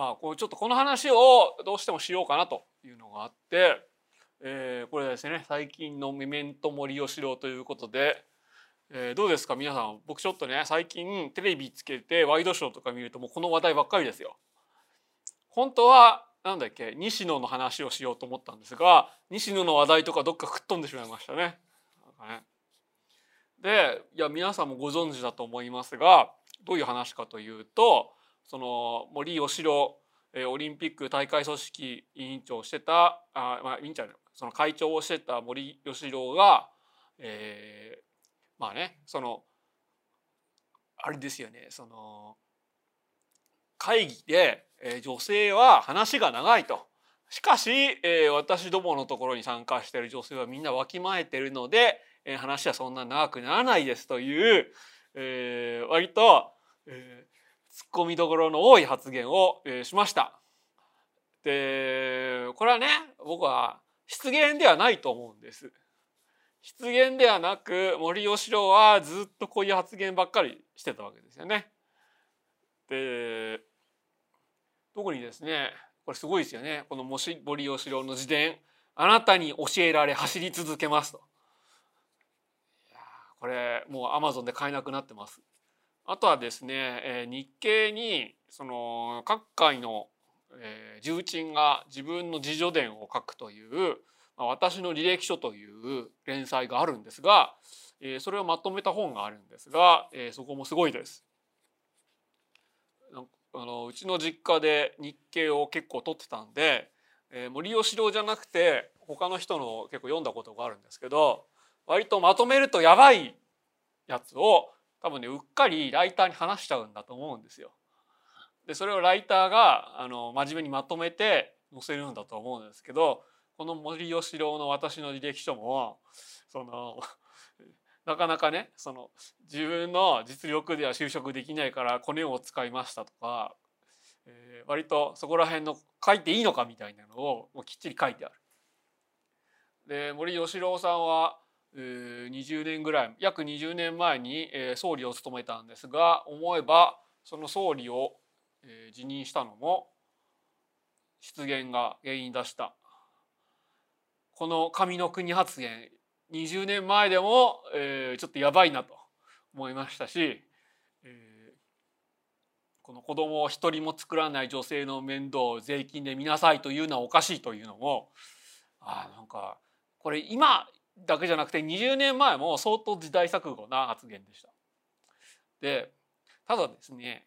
まあこうちょっとこの話をどうしてもしようかなというのがあって、えー、これですね最近のメメントモリを知ろうということで、えー、どうですか？皆さん僕ちょっとね最近テレビつけてワイドショーとか見るともうこの話題ばっかりですよ。本当はなんだっけ西野の話をしようと思ったんですが西野の話題とかどっか吹っ飛んでしまいましたね。ねでいや皆さんもご存知だと思いますがどういう話かというとその森喜朗オリンピック大会組織委員長をしてたあ、まあ、委員長その会長をしてた森喜朗が、えー、まあねそのあれですよねその会議で、えー、女性は話が長いと。しかし、えー、私どものところに参加している女性はみんなわきまえてるので、えー、話はそんな長くならないですという、えー、割と、えー、ツッコミどころの多い発言を、えー、しました。でこれはね僕は失言ではないと思うんです。失言ではなく森喜朗はずっとこういう発言ばっかりしてたわけですよね。で特にですねこれすごいですよねこの森喜朗の自伝「あなたに教えられ走り続けます」と。これもうアマゾンで買えなくなってます。あとはですね、え日経にその各界の、え重鎮が自分の自叙伝を書くという「まあ、私の履歴書」という連載があるんですが、えそれをまとめた本があるんですが、えそこもすごいです。あのうちの実家で日経を結構取ってたんで、えー、森喜朗じゃなくて他の人の結構読んだことがあるんですけど割とまとめるとやばいやつを多分ねうっかりライターに話しちゃうんだと思うんですよ。でそれをライターがあの真面目にまとめて載せるんだと思うんですけどこの森喜朗の私の履歴書もその なかなかねその自分の実力では就職できないからコネを使いましたとか、えー、割とそこら辺の書いていいのかみたいなのをもうきっちり書いてある。で森喜朗さんは、20年ぐらい約20年前に、総理を務めたんですが思えばその総理を、辞任したのも失言が原因出した。この上の国発言20年前でも、ちょっとやばいなと思いましたし、この子供を一人も作らない女性の面倒を税金で見なさいというのはおかしいというのもあなんかこれ今だけじゃなくて20年前も相当時代錯誤な発言でした。でただですね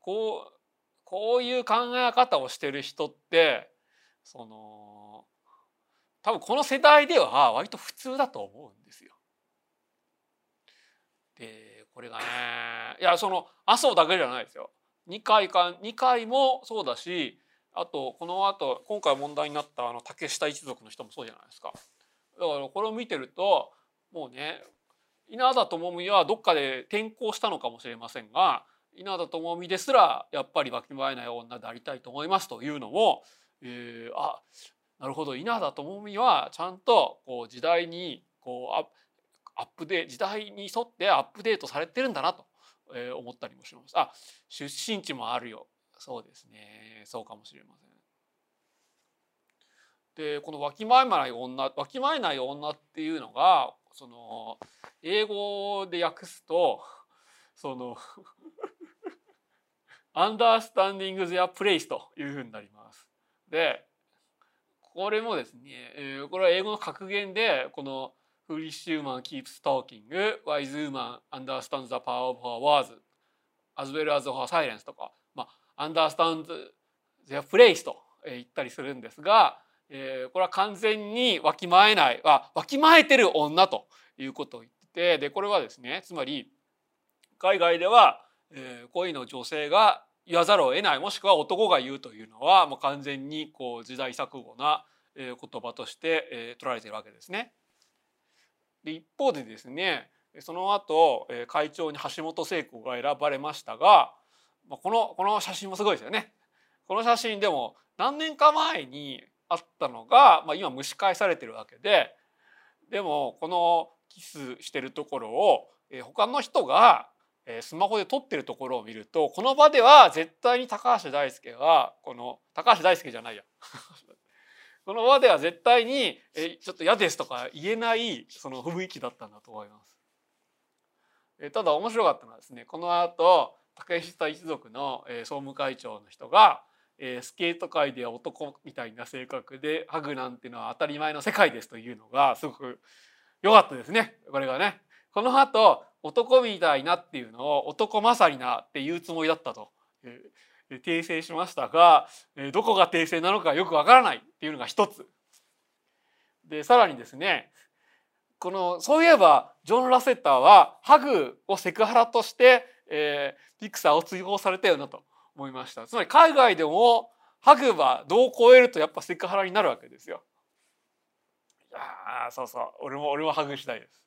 こうこういう考え方をしてる人ってその多分この世代では割と普通だと思うんですよ。でこれがねいやその麻生だけじゃないですよ。2回か2回もそうだしあとこのあと今回問題になったあの竹下一族の人もそうじゃないですか。だからこれを見てるともうね稲田朋美はどっかで転校したのかもしれませんが稲田朋美ですらやっぱりわきまえない女でありたいと思いますというのも、えー、あなるほど稲田朋美はちゃんとこう時代にこうアップデ時代に沿ってアップデートされてるんだなと思ったりもします。あ出身地もあるよそうですねそうかもしれません。でこの「わきまえない女」「わきまえない女」っていうのがその英語で訳すとそのunderstanding their place というふうになります。でこれもですね、えー、これは英語の格言でこの「 Foolish man keeps talking」「 Wise woman understand the power of her words」「 as well as her silence」とか「まあ、アンダースタンド・ザ・プレイス」と言ったりするんですがえー、これは完全にわきまえないあわきまえてる女ということを言ってでこれはですねつまり海外では、えー、恋の女性が言わざるを得ないもしくは男が言うというのはもう完全にこう時代錯誤な言葉として取られているわけですね。で一方でですねその後会長に橋本聖子が選ばれましたがこのこの写真もすごいですよね。この写真でも何年か前にあったのが、まあ、今蒸し返されてるわけででもこのキスしてるところを他の人がえー、スマホで撮ってるところを見るとこの場では絶対に高橋大輔はこの高橋大輔じゃないや この場では絶対に「えちょっと嫌です」とか言えないその雰囲気だったんだと思います。えただ面白かったのはですねこの後竹下一族の、え総務会長の人が、えスケート界では男みたいな性格でハグなんてのは当たり前の世界ですというのがすごく良かったですねこれがね。この後男みたいなっていうのを男勝りなっていうつもりだったと、え訂正しましたが、えどこが訂正なのかよくわからないっていうのが一つ。でさらにですねこのそういえばジョン・ラセッターはハグをセクハラとして、えー、ピクサーを追放されたよなと思いました。つまり海外でもハグはどう超えるとやっぱセクハラになるわけですよ。いやそうそう。俺も俺もハグしたいです。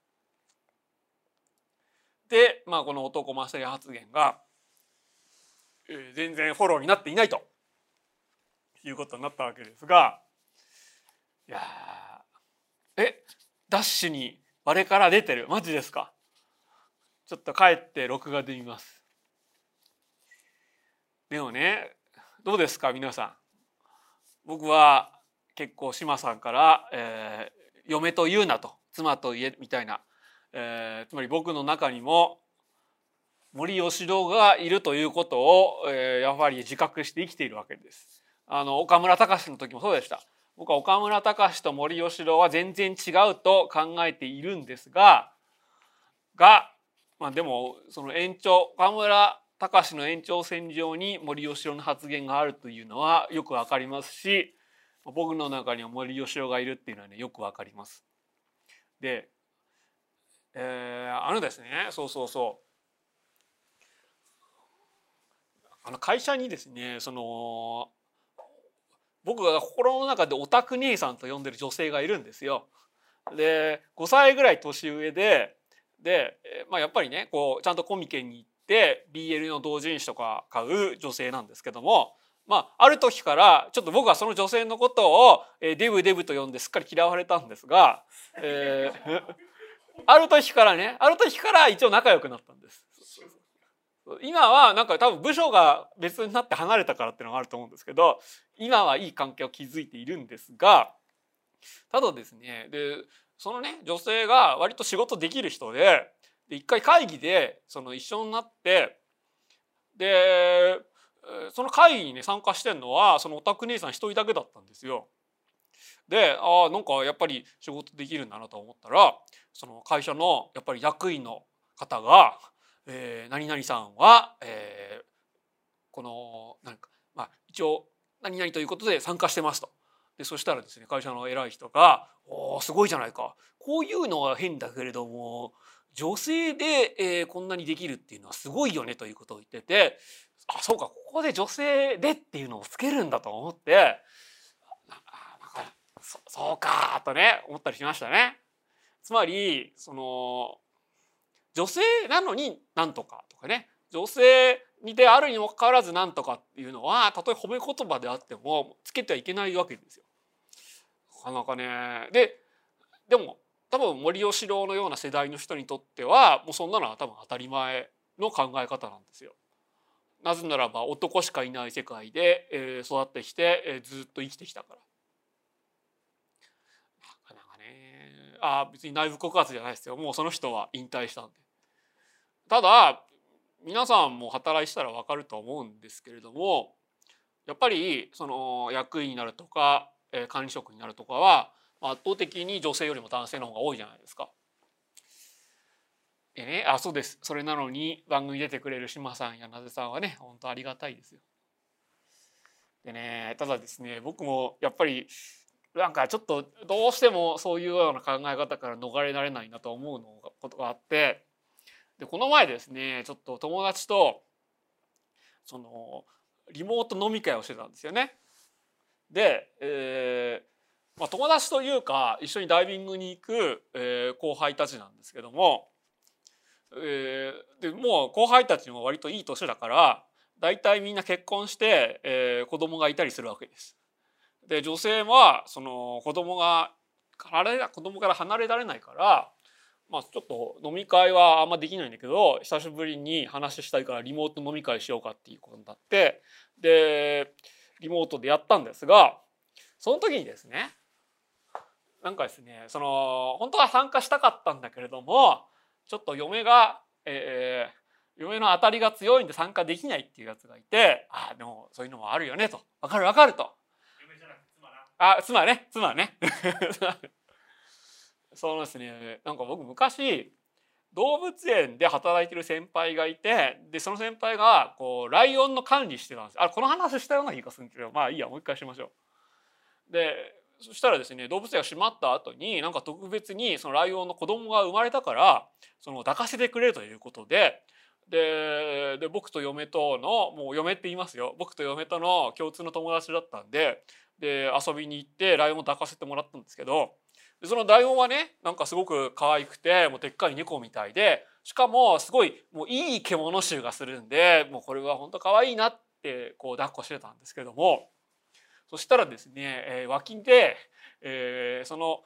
で、まあ、この男勝り発言が、えー、全然フォローになっていないと。いうことになったわけですがいやえダッシュにあれから出てる。マジですか？ちょっと帰って録画で見ます。でもねどうですか皆さん？僕は結構志麻さんから、えー、嫁と言うなと妻と言えみたいなえー、つまり僕の中にも森喜朗がいるということを、えー、やはり自覚して生きているわけです。あの岡村隆史の時もそうでした。僕は岡村隆史と森喜朗は全然違うと考えているんですがが、まあ、でもその延長岡村隆の延長線上に森喜朗の発言があるというのはよくわかりますし僕の中には森喜朗がいるっていうのはねよくわかります。でえー、あのですねそうそうそうあの会社にですねその僕が心の中でオタク兄さんと呼んでる女性がいるんですよ。で5歳ぐらい年上でで、まあ、やっぱりねこうちゃんとコミケに行っ BL の同人誌とか買う女性なんですけども、まあ、ある時からちょっと僕はその女性のことをデブデブと呼んですっかり嫌われたんですが、えー、ある時からねある時から一応仲良くなったんです。今はなんか多分部署が別になって離れたからっていうのがあると思うんですけど今はいい関係を築いているんですがただですねでそのね女性が割と仕事できる人でで一回会議でその一緒になってでその会議にね参加してんのはそのオタク姉さん一人だけだったんですよ。でああなんかやっぱり仕事できるんだなと思ったらその会社のやっぱり役員の方が「えー、何々さんは、えー、このなんかまあ一応何々ということで参加してます」と。でそしたらですね会社の偉い人が「おすごいじゃないかこういうのは変だけれども女性で、えー、こんなにできるっていうのはすごいよね」ということを言っててあそうかここで女性でっていうのをつけるんだと思ってそそうかとね思ったりしましたね。つまりその女性なのになんとかとかね女性にであるにもかかわらずなんとかっていうのはたとえ褒め言葉であってもつけてはいけないわけですよ。なかなかねででも多分森喜朗のような世代の人にとってはもうそんなのは多分当たり前の考え方なんですよ。なぜならば男しかいない世界で、えー、育ってきて、えー、ずっと生きてきたから。なかなかねあ別に内部告発じゃないですよもうその人は引退したんでただ皆さんも働いてたら分かると思うんですけれどもやっぱりその役員になるとか管理職になるとかは圧倒的に女性よりも男性の方が多いじゃないですか。でねあそうですそれなのに番組出てくれる島さんやなぜさんはね本当ありがたいですよ。でねただですね僕もやっぱりなんかちょっとどうしてもそういうような考え方から逃れられないなと思うのことがあってでこの前ですねちょっと友達とそのリモート飲み会をしてたんですよね。で、えーまあ、友達というか一緒にダイビングに行く、えー、後輩たちなんですけども、えー、でもう後輩たちも割といい年だから大体みんな結婚して、えー、子供がいたりするわけです。で女性はその子供が子供から離れられないからまあちょっと飲み会はあんまできないんだけど久しぶりに話したいからリモート飲み会しようかっていうことになってでリモートでやったんですがその時にですねなんかですねその本当は参加したかったんだけれどもちょっと嫁が、えー、嫁の当たりが強いんで参加できないっていうやつがいてああでもそういうのもあるよねと。分かる分かると。あ妻ね妻ね。そうですね。なんか僕昔動物園で働いてる先輩がいてでその先輩がこうライオンの管理してたんです。あこの話したような気がするんですけどまあいいやもう一回しましょう。でそしたらですね動物園が閉まった後になんか特別にそのライオンの子供が生まれたからその抱かせてくれるということででで僕と嫁とのもう嫁って言いますよ。僕と嫁との共通の友達だったんでで遊びに行ってライオンを抱かせてもらったんですけどそのライオンはねなんかすごく可愛くてもうでっかい猫みたいでしかもすごいもういい獣臭がするんでもうこれは本当可愛いなってこう抱っこしてたんですけどもそしたらですね、えー、脇で、えー、その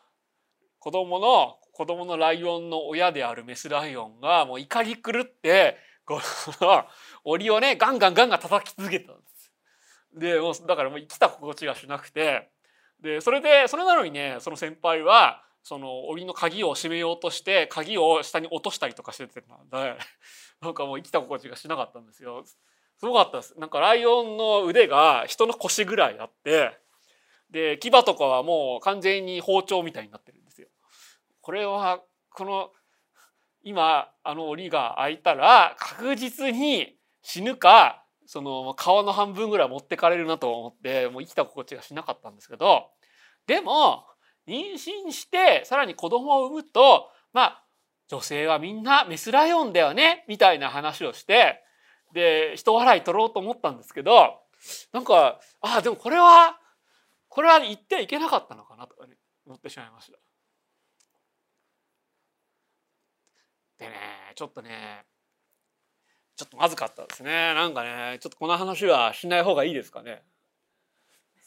子供の子供のライオンの親であるメスライオンがもう怒り狂ってこの檻をねガンガンガンガン叩き続けたんです。でもうだからもう生きた心地がしなくてでそれでそれなのにねその先輩はその檻の鍵を閉めようとして鍵を下に落としたりとかしててたのでなんかもう生きた心地がしなかったんですよ。すごかったです。なんかライオンの腕が人の腰ぐらいあってで牙とかはもう完全に包丁みたいになってるんですよ。これはこの今あの檻が開いたら確実に死ぬかその皮の半分ぐらい持ってかれるなと思ってもう生きた心地がしなかったんですけどでも妊娠してさらに子供を産むとまあ女性はみんなメスライオンだよねみたいな話をしてで人笑い取ろうと思ったんですけどなんかああでもこれはこれは言ってはいけなかったのかなとかね思ってしまいました。でねちょっとねちょっとまずかったですねなんかねちょっとこの話はしない方がいいですかね。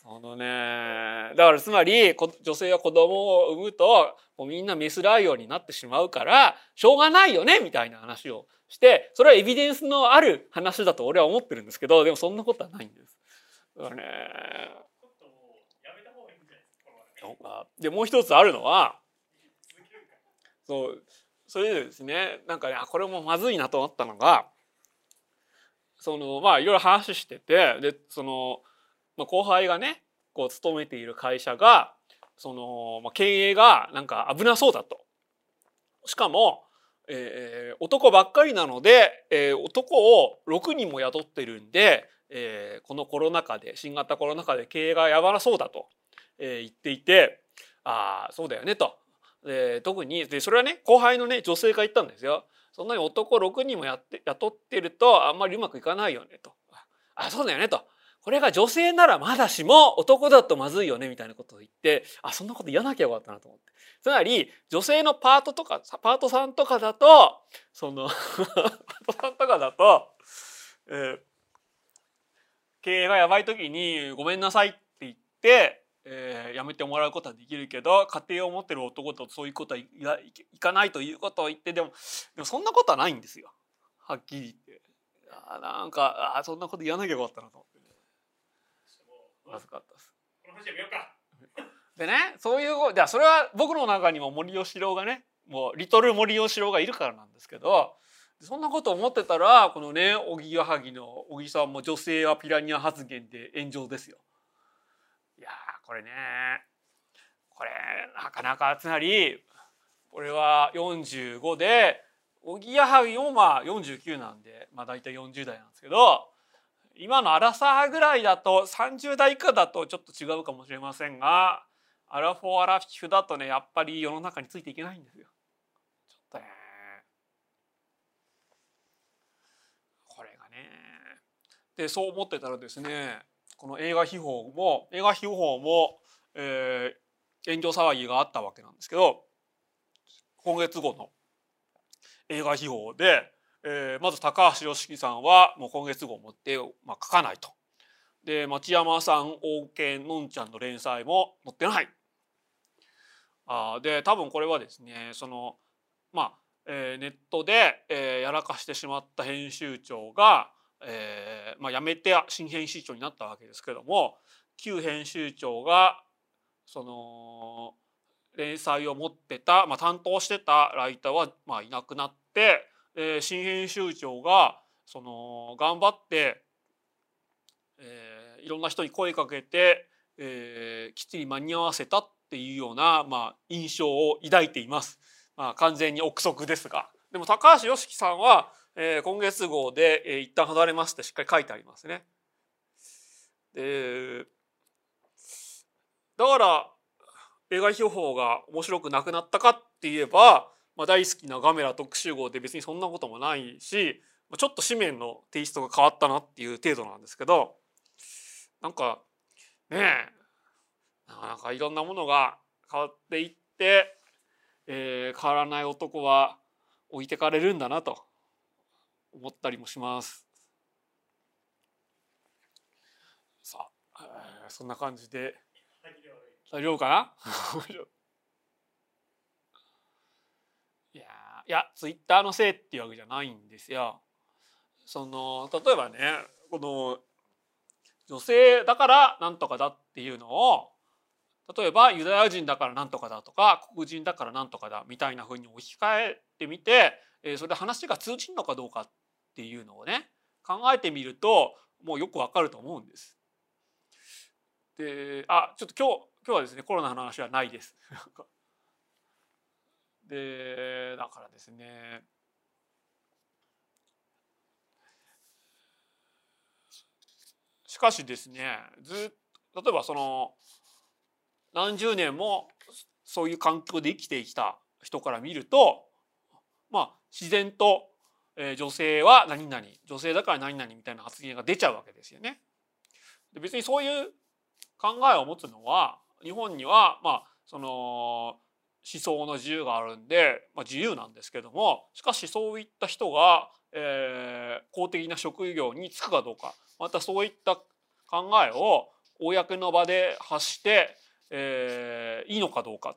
そのね。だからつまり女性は子供を産むともうみんなメスライオンになってしまうからしょうがないよねみたいな話をしてそれはエビデンスのある話だと俺は思ってるんですけどでもそんなことはないんです。だからね。でもう一つあるのはそうそれでですねなんかねこれもまずいなと思ったのがそのまあいろいろ話しててでその、まあ、後輩がねこう勤めている会社がその、まあ、経営がなんか危なそうだと。しかもえー、男ばっかりなので、えー、男を6人も雇ってるんで、えー、このコロナ禍で新型コロナ禍で経営がやばらそうだと、えー、言っていてああそうだよねと、えー、特にでそれはね後輩のね女性が言ったんですよ。そんなに男6人もやって雇ってるとあんまりうまくいかないよねと。あそうだよねと。これが女性ならまだしも男だとまずいよねみたいなことを言ってあそんなこと言わなきゃよかったなと思ってつまり女性のパートとかパートさんとかだとその パートさんとかだと、えー、経営がやばい時に「ごめんなさい」って言って、えー、やめてもらうことはできるけど家庭を持ってる男とそういうことはいいかないということを言ってでもでもそんなことはないんですよはっきり言って。あなんかあそんなこと言わなきゃよかったなと思って。まずかったです。でねそういうじゃそれは僕の中にも森喜朗がねもうリトル森喜朗がいるからなんですけどそんなこと思ってたらこのねおぎやはぎの小木さんも女性はピラニア発言で炎上ですよ。いやこれねこれなかなかつまりこれは45でおぎやはぎもまあ49なんでまあ大体40代なんですけど今のアラサーぐらいだと30代以下だとちょっと違うかもしれませんがアラフォーアラフィフだとねやっぱり世の中についていけないんですよ。ちょっとねこれがねでそう思ってたらですねこの映画秘宝も映画秘宝も、えー、炎上騒ぎがあったわけなんですけど今月号の映画秘宝でえー、まず高橋良樹さんはもう今月号を持って、まあ、書かないと。で町山さん王権のんちゃんの連載も載ってない。あで多分これはですねそのまあ、えー、ネットで、えー、やらかしてしまった編集長が、えーまあ、辞めて新編集長になったわけですけども旧編集長がその連載を持ってた、まあ、担当してたライターは、まあ、いなくなって、えー、新編集長がその頑張って、えー、いろんな人に声かけて、えー、きっちり間に合わせたっていうような、まあ、印象を抱いています。まあ、完全に憶測ですが。でも高橋良樹さんは、えー、今月号で、えー、一旦離れますってしっかり書いてありますね。でだから映画秘宝が面白くなくなったかって言えば、まあ、大好きなガメラ特集号で別にそんなこともないしちょっと紙面のテイストが変わったなっていう程度なんですけどなんかねえなかなかいろんなものが変わっていって、えー、変わらない男は置いてかれるんだなと思ったりもします。さあ、えー、そんな感じで。大丈夫かな？いやツイッターのせいっていうわけじゃないんですよ。その例えばねこの女性だからなんとかだっていうのを例えばユダヤ人だからなんとかだとか黒人だからなんとかだみたいなふうに置き換えてみてそれで話が通じるのかどうかっていうのをね考えてみるともうよくわかると思うんです。であちょっと今日今日はですねコロナの話はないです。でだからですねしかしですねず例えばその何十年もそういう環境で生きてきた人から見るとまあ自然と、えー、女性は何々女性だから何々みたいな発言が出ちゃうわけですよね。で別にそういう考えを持つのは日本にはまあその思想の自由があるんで、まあ、自由なんですけどもしかしそういった人が、えー、公的な職業に就くかどうかまたそういった考えを公の場で発して、えー、いいのかどうか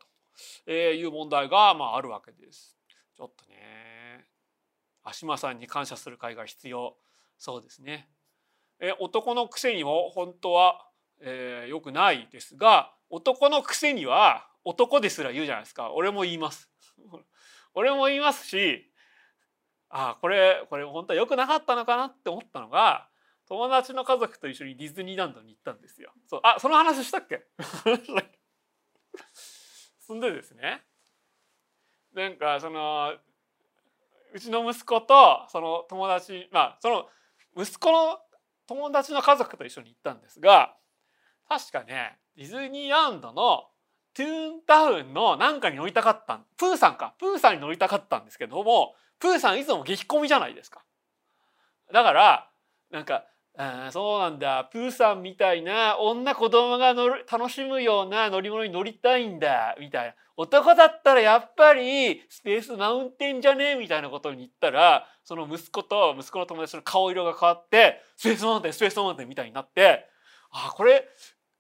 という問題が、まあ、あるわけです。ちょっとね足間さんに感謝する会が必要そうですね。え男のくせにも本当は、えー、よくないですが男のくせには男ですら言うじゃないですか俺も言います。俺も言いますしああこれこれ本当は良くなかったのかなって思ったのが友達の家族と一緒にディズニーランドに行ったんですよ。そうあその話したっけ？そんでですねなんかそのうちの息子とその友達まあその息子の友達の家族と一緒に行ったんですが確かねディズニーランドのトゥーンタウンのなんかに乗りたかったプーさんか。プーさんに乗りたかったんですけどもプーさんいつも激コミじゃないですか。だからなんかあそうなんだ。プーさんみたいな女子供が乗る楽しむような乗り物に乗りたいんだ。みたいな。男だったらやっぱりスペースマウンテンじゃね？えみたいなことに言ったらその息子と息子の友達の顔色が変わってスペースマウンテンスペースマウンテンみたいになってあこれ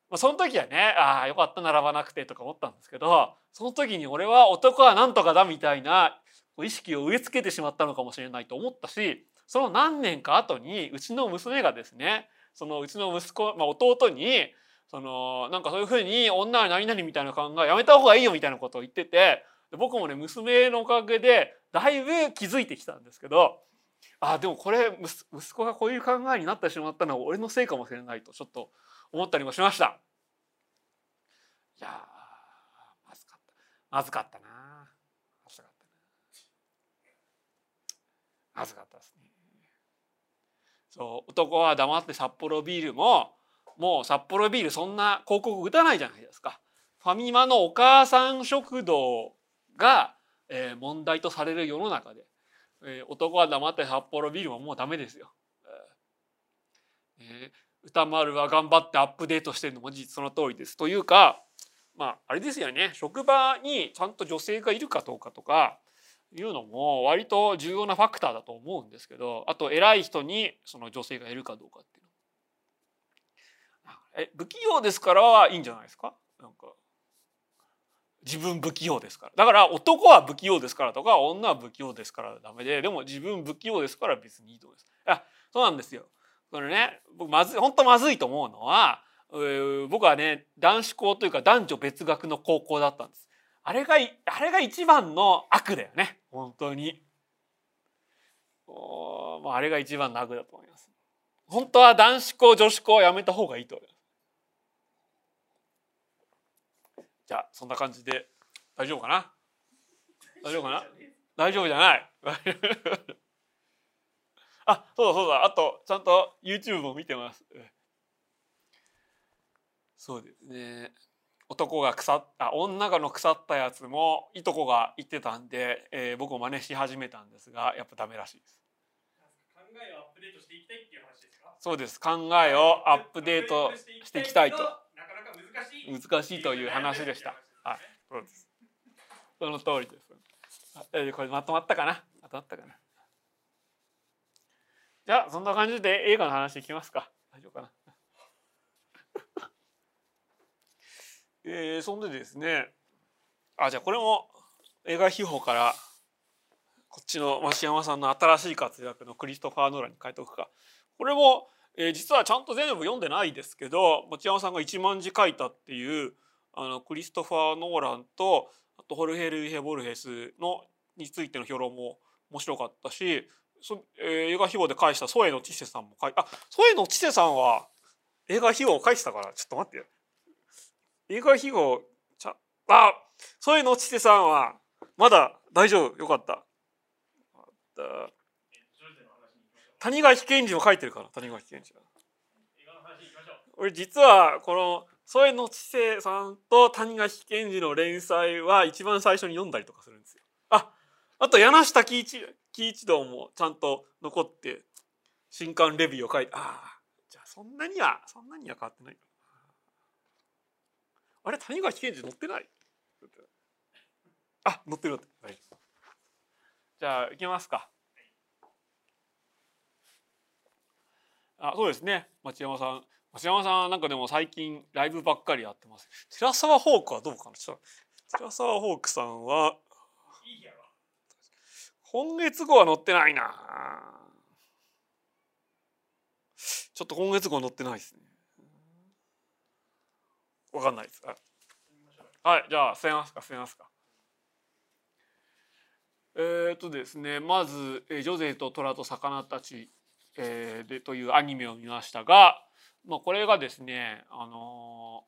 まその時はねああよかった並ばなくてとか思ったんですけどその時に俺は男は何とかだみたいな意識を植え付けてしまったのかもしれないと思ったしその何年か後にうちの娘がですねそのうちの息子、まあ、弟にそのなんかそういうふうに女は何々みたいな考えやめた方がいいよみたいなことを言ってて僕もね娘のおかげでだいぶ気づいてきたんですけどあでもこれ息子がこういう考えになってしまったのは俺のせいかもしれないとちょっと思ったりもしました。いやまずかったまずかったなまずかったなまずかったですね。そう男は黙って札幌ビールももう札幌ビールそんな広告打たないじゃないですか。ファミマのお母さん食堂が、えー、問題とされる世の中で、えー、男は黙って札幌ビールももうダメですよ。えー、歌丸は頑張ってアップデートしてるのも事実その通りです。というかまああれですよね。職場にちゃんと女性がいるかどうかとかいうのも割と重要なファクターだと思うんですけどあと偉い人にその女性がいるかどうかっていうえ不器用ですからいいんじゃないですか？なんか。自分不器用ですから。だから男は不器用ですからとか女は不器用ですからダメででも自分不器用ですから別にいいと思います。あそうなんですよ。これね僕まずい本当まずいと思うのは、えー、僕はね男子校というか男女別学の高校だったんです。あれがあれが一番の悪だよね。本当に。もうあれが一番の悪だと思います。本当は男子校女子校はやめた方がいいと思います。じゃあそんな感じで大丈夫かな？大丈夫かな？大丈夫じゃない。あそうだそうだ。あとちゃんと YouTube も見てます。そうですね。男が腐った女がの腐ったやつもいとこが言ってたんで、えー、僕も真似し始めたんですがやっぱダメらしいです。考えをアップデートしていきたいっていう話ですか？そうです。考えをアップデートしていきたいと。なかなか難しい。難しいという話でした。はいそうです。その通りです。えこれまとまったかな？まとまったかな？じゃあそんな感じで映画の話いきますか。大丈夫かな。えー、そんでですね。あじゃあこれも映画秘宝からこっちの増山さんの新しい活躍のクリストファー・ノーランに書いておくか。これも、えー、実はちゃんと全部読んでないですけど持山さんが1万字書いたっていうあのクリストファー・ノーランとあとホルヘル・イヘ・ボルヘスのについての評論も面白かったし、映画秘宝で返した添江の知世さんも書いあ添江の知世さんは映画秘宝を返したからちょっと待って映画秘宝ちゃあ添江の知世さんはまだ大丈夫よかった。谷垣健二も書いてるから谷垣健二俺実はこの添江の知世さんと谷垣健二の連載は一番最初に読んだりとかするんですよ。ああと柳下喜一。喜一郎もちゃんと残って新刊レビューを書いてああじゃあそんなにはそんなには変わってない。あれ谷垣健二載ってない？あ載ってる載ってる、はい、じゃあ行きますか。あそうですね。町山さん。増山さんなんかでも最近ライブばっかりやってます。寺沢ホークはどうかな？寺沢ホークさんは今月号は載ってないな。ちょっと今月号載ってないですね。わかんないです。はいじゃあ捨てますか捨てますか。えー、っとですねまず「ジョゼと虎と魚たち」えー、でというアニメを見ましたがまあ、これがですね、あの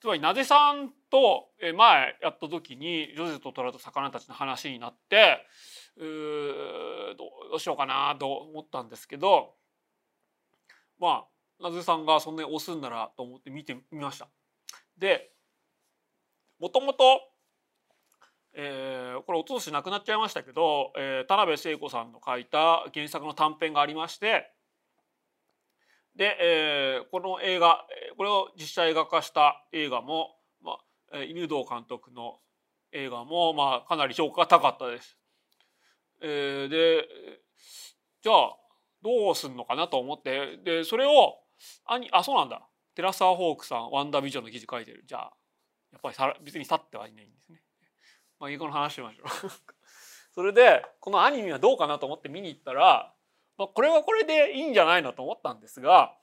つまりなぜさんと前やった時にジョゼと虎と魚たちの話になってうどうしようかなと思ったんですけどまあなぜさんがそんなに押すんならと思って見てみました。でもともと、えー、これおととし亡くなっちゃいましたけど、えー、田辺聖子さんの書いた原作の短編がありましてで、えー、この映画これを実写映画化した映画も、まあ、犬堂監督の映画も、まあ、かなり評価が高かったです。えー、でじゃあどうすんのかなと思ってでそれをあにあそうなんだテラサー・ホークさんワンダービジョンの記事書いてるじゃあやっぱりさ別に去ってはいないんですね。まあいいこの話しましょう それでこのアニメはどうかなと思って見に行ったらまあ、これはこれでいいんじゃないのと思ったんですが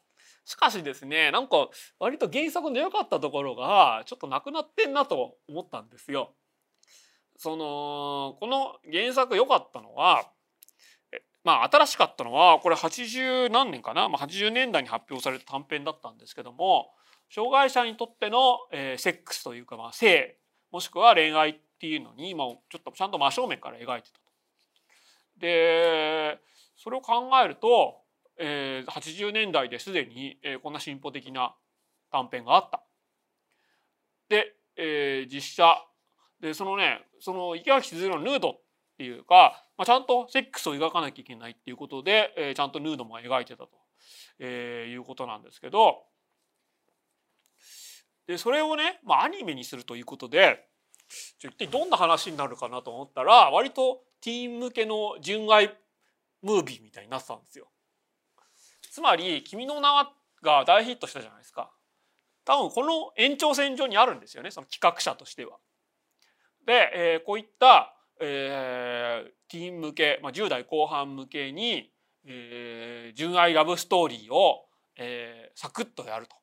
しかしですねなんか割と原作の良かったところがちょっとなくなってんなと思ったんですよ。そのこの原作良かったのはまあ新しかったのはこれ80何年かな、まあ、80年代に発表された短編だったんですけども障害者にとっての、えー、セックスというか、まあ、性もしくは恋愛っていうのに、まあ、ちょっとちゃんと真正面から描いてたと。でそれを考えると、えー、80年代ですでに、えー、こんな進歩的な短編があった。で、えー、実写でそのねその池脇千鶴のヌードっていうか、まあ、ちゃんとセックスを描かなきゃいけないっていうことで、えー、ちゃんとヌードも描いてたと、えー、いうことなんですけどでそれをね、まあ、アニメにするということで一体どんな話になるかなと思ったら割とティーン向けの純愛ムービーみたいになってたんですよ。つまり「君の名は」が大ヒットしたじゃないですか。多分この延長線上にあるんですよねその企画者としては。で、えーこういった、えーティーン向け、まあ、10代後半向けに、えー純愛ラブストーリーを、えーサクッとやると。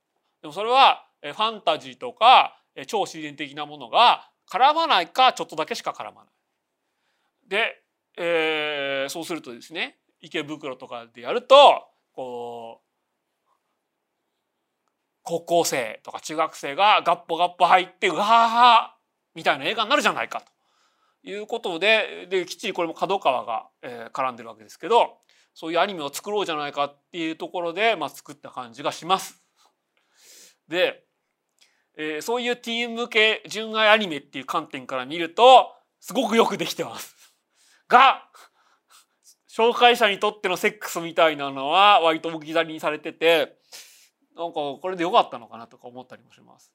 でもそれは、えーファンタジーとか、えー超自然的なものが絡まないかちょっとだけしか絡まない。で、えーそうするとですね池袋とかでやるとこう高校生とか中学生がガッポガッポ入ってうわーみたいな映画になるじゃないかということでできっちりこれも角川が、えー絡んでるわけですけどそういうアニメを作ろうじゃないかっていうところで、まあ、作った感じがします。で、えーそういうティーン向け純愛アニメっていう観点から見るとすごくよくできてます。が紹介者にとってのセックスみたいなのは割と置き去りにされててなんかこれでよかったのかなとか思ったりもします。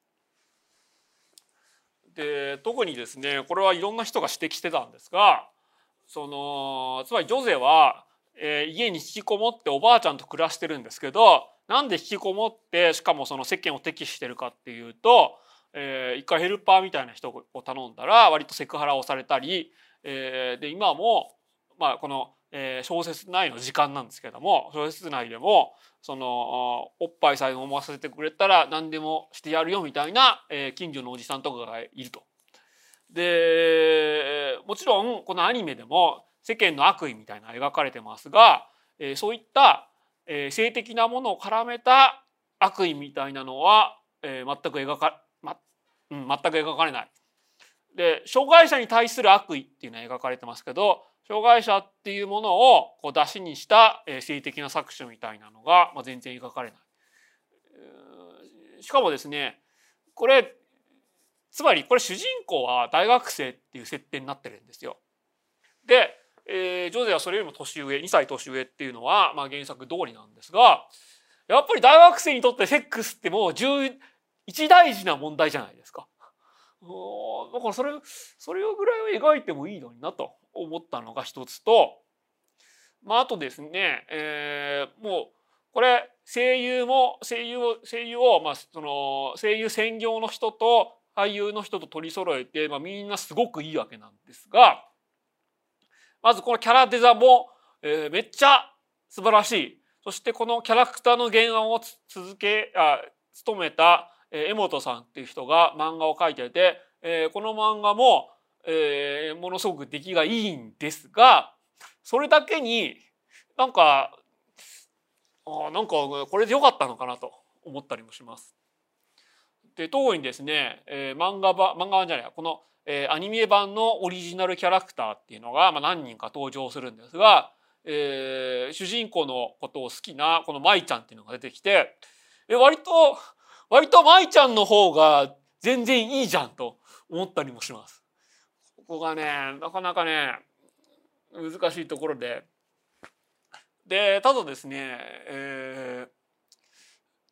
で特にですねこれはいろんな人が指摘してたんですがそのつまりジョゼは、えー家に引きこもっておばあちゃんと暮らしてるんですけどなんで引きこもってしかもその世間を敵視してるかっていうと、えー一回ヘルパーみたいな人を頼んだら割とセクハラをされたり、えーで今も、まあ、この、え小説内の時間なんですけども小説内でもそのおっぱいさえ飲ませてくれたら何でもしてやるよみたいな、え近所のおじさんとかがいると。でもちろんこのアニメでも世間の悪意みたいな描かれてますが、えそういった、え性的なものを絡めた悪意みたいなのは、え全く描か、まうん、全く描かれない。で障害者に対する悪意っていうのは描かれてますけど障害者っていうものをこう出しにした、性的な搾取みたいなのが、全然描かれない。しかもですねこれつまりこれ主人公は大学生っていう設定になってるんですよ。で、えージョゼはそれよりも年上2歳年上っていうのは、まあ、原作通りなんですがやっぱり大学生にとってセックスってもう重一大事な問題じゃないですか。だからそれそれぐらいを描いてもいいのになと思ったのが一つと、まあ、あとですね、えーもうこれ声優も声優を声優を、まあ、その声優専業の人と俳優の人と取り揃えて、まあ、みんなすごくいいわけなんですがまずこのキャラデザも、えーめっちゃ素晴らしい。そしてこのキャラクターの原案を続けあ務めた、えー江本さんっていう人が漫画を描いてて、えーこの漫画も、えーものすごく出来がいいんですがそれだけになんかあなんかこれでよかったのかなと思ったりもします。で特にですね、えー漫画版漫画版じゃないこの、えーアニメ版のオリジナルキャラクターっていうのが、まあ、何人か登場するんですが、えー主人公のことを好きなこの舞ちゃんっていうのが出てきてえ割と割と舞ちゃんの方が全然いいじゃんと思ったりもします。ここがねなかなかね難しいところで。でただですね、えー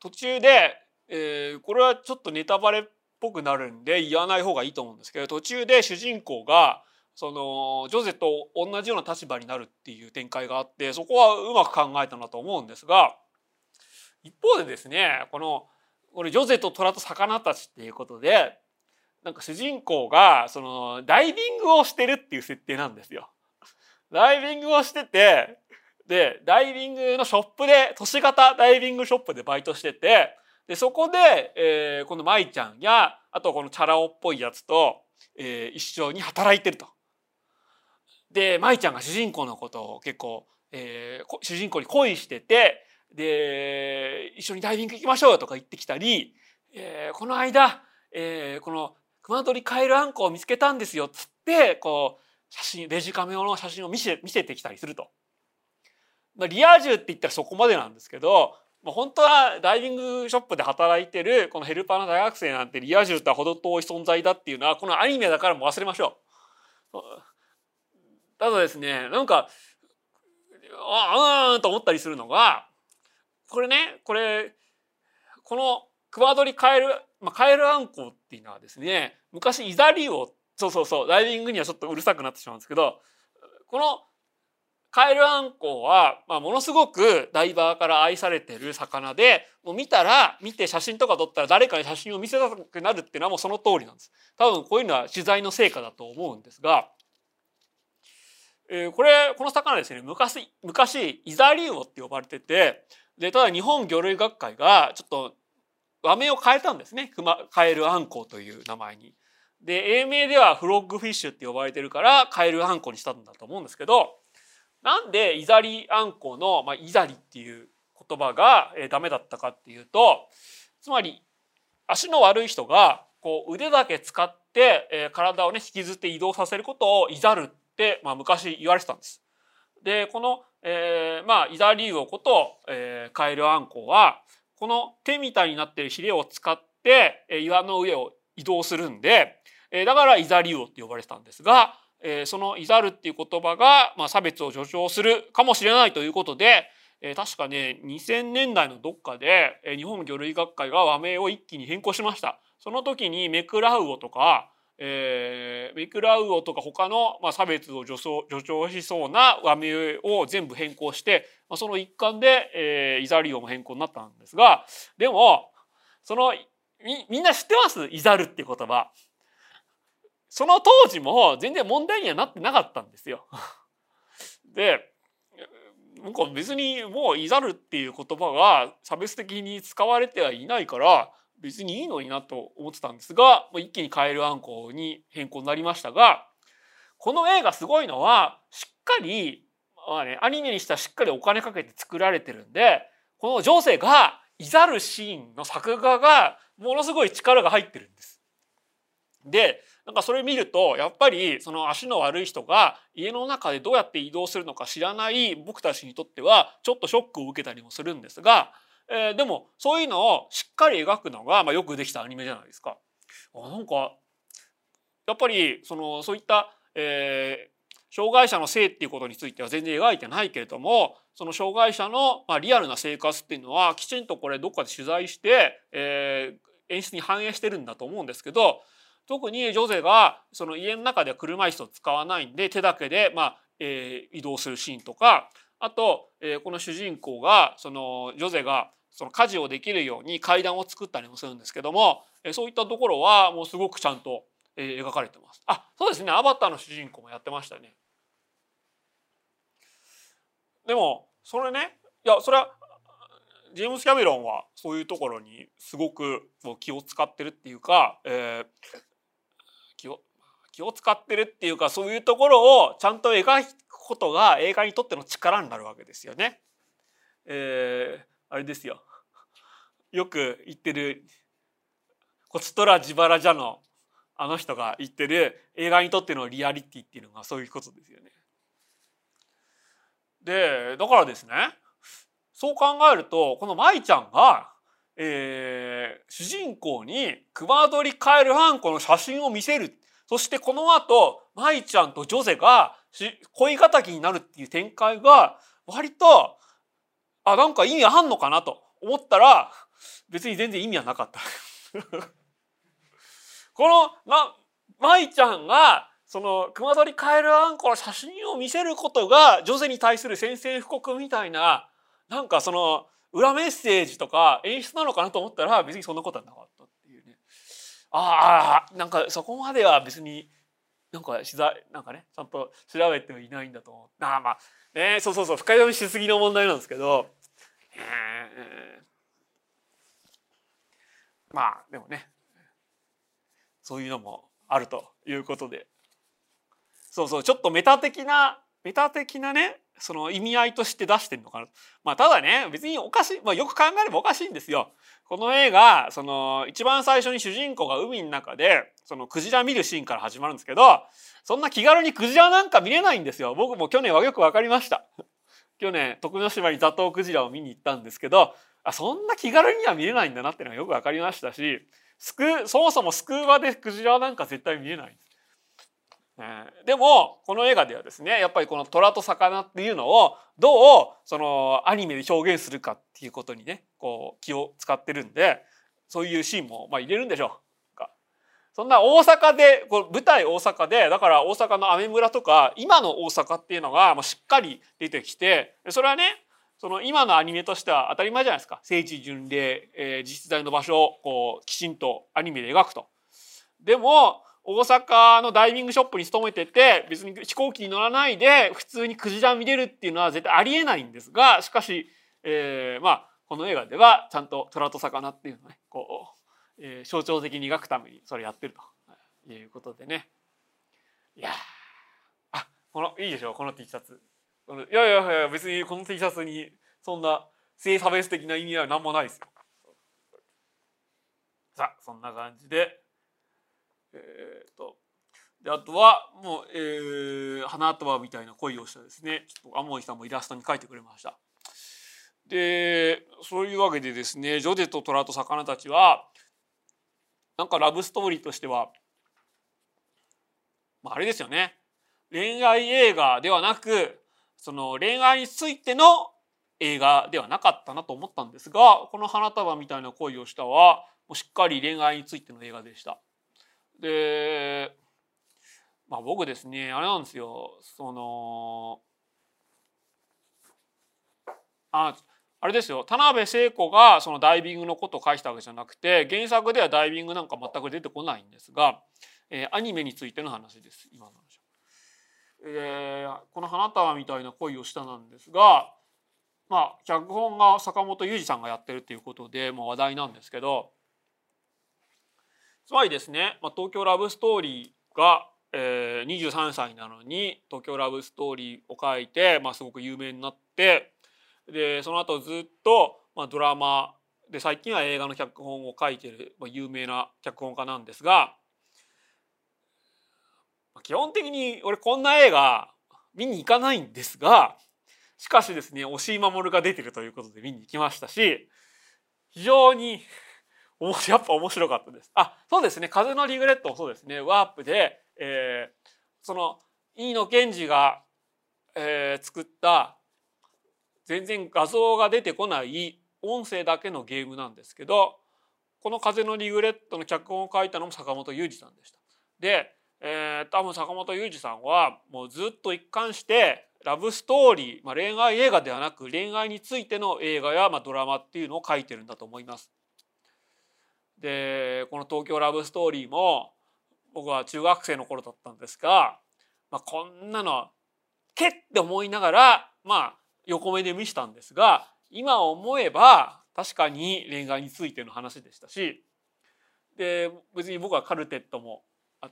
途中で、えーこれはちょっとネタバレっぽくなるんで言わない方がいいと思うんですけど途中で主人公がそのジョゼと同じような立場になるっていう展開があってそこはうまく考えたなと思うんですが一方でですねこのこれジョゼと虎と魚たちっていうことでなんか主人公がそのダイビングをしてるっていう設定なんですよ。ダイビングをしててでダイビングのショップで都市型ダイビングショップでバイトしててでそこで、えーこの舞ちゃんやあとこのチャラ男っぽいやつと、えー一緒に働いてると。で舞ちゃんが主人公のことを結構、えー主人公に恋しててで一緒にダイビング行きましょうよとか言ってきたり、えーこの間、えーこの熊取カエルあんこを見つけたんですよっつってこう写真デジカメ用の写真を見せ見せてきたりすると。まあ、リア充って言ったらそこまでなんですけど、まあ、本当はダイビングショップで働いてるこのヘルパーの大学生なんてリア充とは程遠い存在だっていうのはこのアニメだからもう忘れましょう。ただですねなんかああーんと思ったりするのがこれねこれこの熊取カエル、まあ、カエルあんこっていうのはですね昔イザリオそうそうそうダイビングにはちょっとうるさくなってしまうんですけどこのカエルアンコウは、まあ、ものすごくダイバーから愛されてる魚でもう見たら見て写真とか撮ったら誰かに写真を見せたくなるっていうのはもうその通りなんです。多分こういうのは取材の成果だと思うんですが、えー、これこの魚ですね昔昔イザリウオって呼ばれててでただ日本魚類学会がちょっと和名を変えたんですねクマカエルアンコウという名前に。で英名ではフロッグフィッシュって呼ばれてるからカエルアンコウにしたんだと思うんですけどなんでイザリアンコの、まあ、イザリっていう言葉が、えー、ダメだったかっていうとつまり足の悪い人がこう腕だけ使って、えー、体をね引きずって移動させることをイザルって、まあ、昔言われてたんです。でこの、えー、まあイザリウオこと、えー、カエルアンコはこの手みたいになってるヒレを使って、え、岩の上を移動するんで、え、だからイザリウオって呼ばれてたんですがえ、その「いざる」っていう言葉が、まあ、差別を助長するかもしれないということで、え、確かね2000年代のどっかで、え、日本魚類学会が和名を一気に変更しました。その時にメクラウオとか、えー、メクラウオとか他の、まあ、差別を助助長しそうな和名を全部変更して、まあ、その一環で、えー、イザリオも変更になったんですがでもそのみみんな知ってます？イザルっていう言葉。その当時も全然問題にはなってなかったんですよ。でなんか別にもう「いざる」っていう言葉が差別的に使われてはいないから別にいいのになと思ってたんですが一気にカエルアンコに変更になりましたがこの映画すごいのはしっかり、まあね、アニメにしたらしっかりお金かけて作られてるんでこの情勢がいざるシーンの作画がものすごい力が入ってるんです。でなんかそれ見るとやっぱりその足の悪い人が家の中でどうやって移動するのか知らない僕たちにとってはちょっとショックを受けたりもするんですが、えー、でもそういうのをしっかり描くのが、まあ、よくできたアニメじゃないですか。あなんかやっぱりそのそういった、えー、障害者の性っていうことについては全然描いてないけれどもその障害者の、まあ、リアルな生活っていうのはきちんとこれどっかで取材して、えー、演出に反映してるんだと思うんですけど特にジョゼがその家の中では車椅子を使わないんで手だけで、まあえ、移動するシーンとかあと、え、この主人公がそのジョゼがその家事をできるように階段を作ったりもするんですけども、そういったところはもうすごくちゃんと、描かれてます。あそうですねアバターの主人公もやってましたね。でもそれねいやそれはジェームス・キャメロンはそういうところにすごくもう気を使ってるっていうか、えー、気を気を使ってるっていうかそういうところをちゃんと描くことが映画にとっての力になるわけですよね。えー、あれですよよく言ってるコツトラジバラジャのあの人が言ってる映画にとってのリアリティっていうのがそういうことですよね。でだからですねそう考えるとこの舞ちゃんがえー、主人公にクマドリカエルハンコの写真を見せるそしてこの後舞ちゃんとジョゼが恋敵になるっていう展開が割とあなんか意味あんのかなと。思ったら別に全然意味はなかった。このな舞ちゃんがその熊取カエルアンコの写真を見せることがジョゼに対する宣戦布告みたいななんかその裏メッセージとか演出なのかなと思ったら別にそんなことはなかったっていうね。ああなんかそこまでは別になんか取材なんかねちゃんと調べてはいないんだと思う。ああまあねそうそうそう深読みしすぎの問題なんですけど、えー、まあでもね。そういうのもあるということで。そうそうちょっとメタ的なメタ的なねその意味合いとして出してるのかなまあただね別におかしい、まあ、よく考えればおかしいんですよ。この映画その一番最初に主人公が海の中でそのクジラ見るシーンから始まるんですけどそんな気軽にクジラなんか見れないんですよ。僕も去年はよく分かりました。去年徳之島にザトウクジラを見に行ったんですけどあそんな気軽には見れないんだなっていうのがよく分かりましたしスクそもそもスクーバでクジラなんか絶対見えないんです。でもこの映画ではですねやっぱりこの虎と魚っていうのをどうそのアニメで表現するかっていうことにねこう気を使ってるんでそういうシーンもまあ入れるんでしょうか。そんな大阪でこう舞台大阪でだから大阪の雨村とか今の大阪っていうのがもうしっかり出てきてそれはねその今のアニメとしては当たり前じゃないですか聖地巡礼、えー、実在の場所をこうきちんとアニメで描くと。でも大阪のダイビングショップに勤めてて別に飛行機に乗らないで普通にクジラ見れるっていうのは絶対ありえないんですがしかし、えー、まあこの映画ではちゃんと虎と魚っていうのをねこう、えー、象徴的に描くためにそれやってるということでね。いやあこのいいでしょうこの T シャツ。いやいやいや別にこの T シャツにそんな性差別的な意味は何もないですよ。さあそんな感じで。えー、とであとはもう、えー、花束みたいな恋をしたですねちょっと天森さんもイラストに描いてくれました。でそういうわけでですねジョゼと虎と魚たちはなんかラブストーリーとしては、まあ、あれですよね恋愛映画ではなくその恋愛についての映画ではなかったなと思ったんですがこの「花束みたいな恋をしたは」もうしっかり恋愛についての映画でした。でまあ僕ですねあれなんですよそのああれですよ田辺聖子がそのダイビングのことを書いたわけじゃなくて原作ではダイビングなんか全く出てこないんですが、えー、アニメについての話です今の話。えー、この花束みたいな恋をしたなんですが、まあ、脚本が坂本裕二さんがやってるっていうことで、まあ、話題なんですけどつまりですね、まあ、東京ラブストーリーが、えー、23歳なのに東京ラブストーリーを書いて、まあ、すごく有名になってでその後ずっと、まあ、ドラマで最近は映画の脚本を書いてる、まあ、有名な脚本家なんですがま基本的に俺こんな映画見に行かないんですがしかしですね押井守が出てるということで見に行きましたし非常にやっぱ面白かったです。あそうですね風のリグレットもそうですねワープで、えー、その飯野健二が、えー、作った全然画像が出てこない音声だけのゲームなんですけどこの「風のリグレット」の脚本を書いたのも坂本雄二さんでした。でえー、多分坂本雄二さんはもうずっと一貫してラブストーリー、まあ、恋愛映画ではなく恋愛についての映画や、まあ、ドラマっていうのを書いてるんだと思います。でこの「東京ラブストーリー」も僕は中学生の頃だったんですが、まあ、こんなのけって思いながらまあ横目で見したんですが今思えば確かに恋愛についての話でしたしで別に僕はカルテットも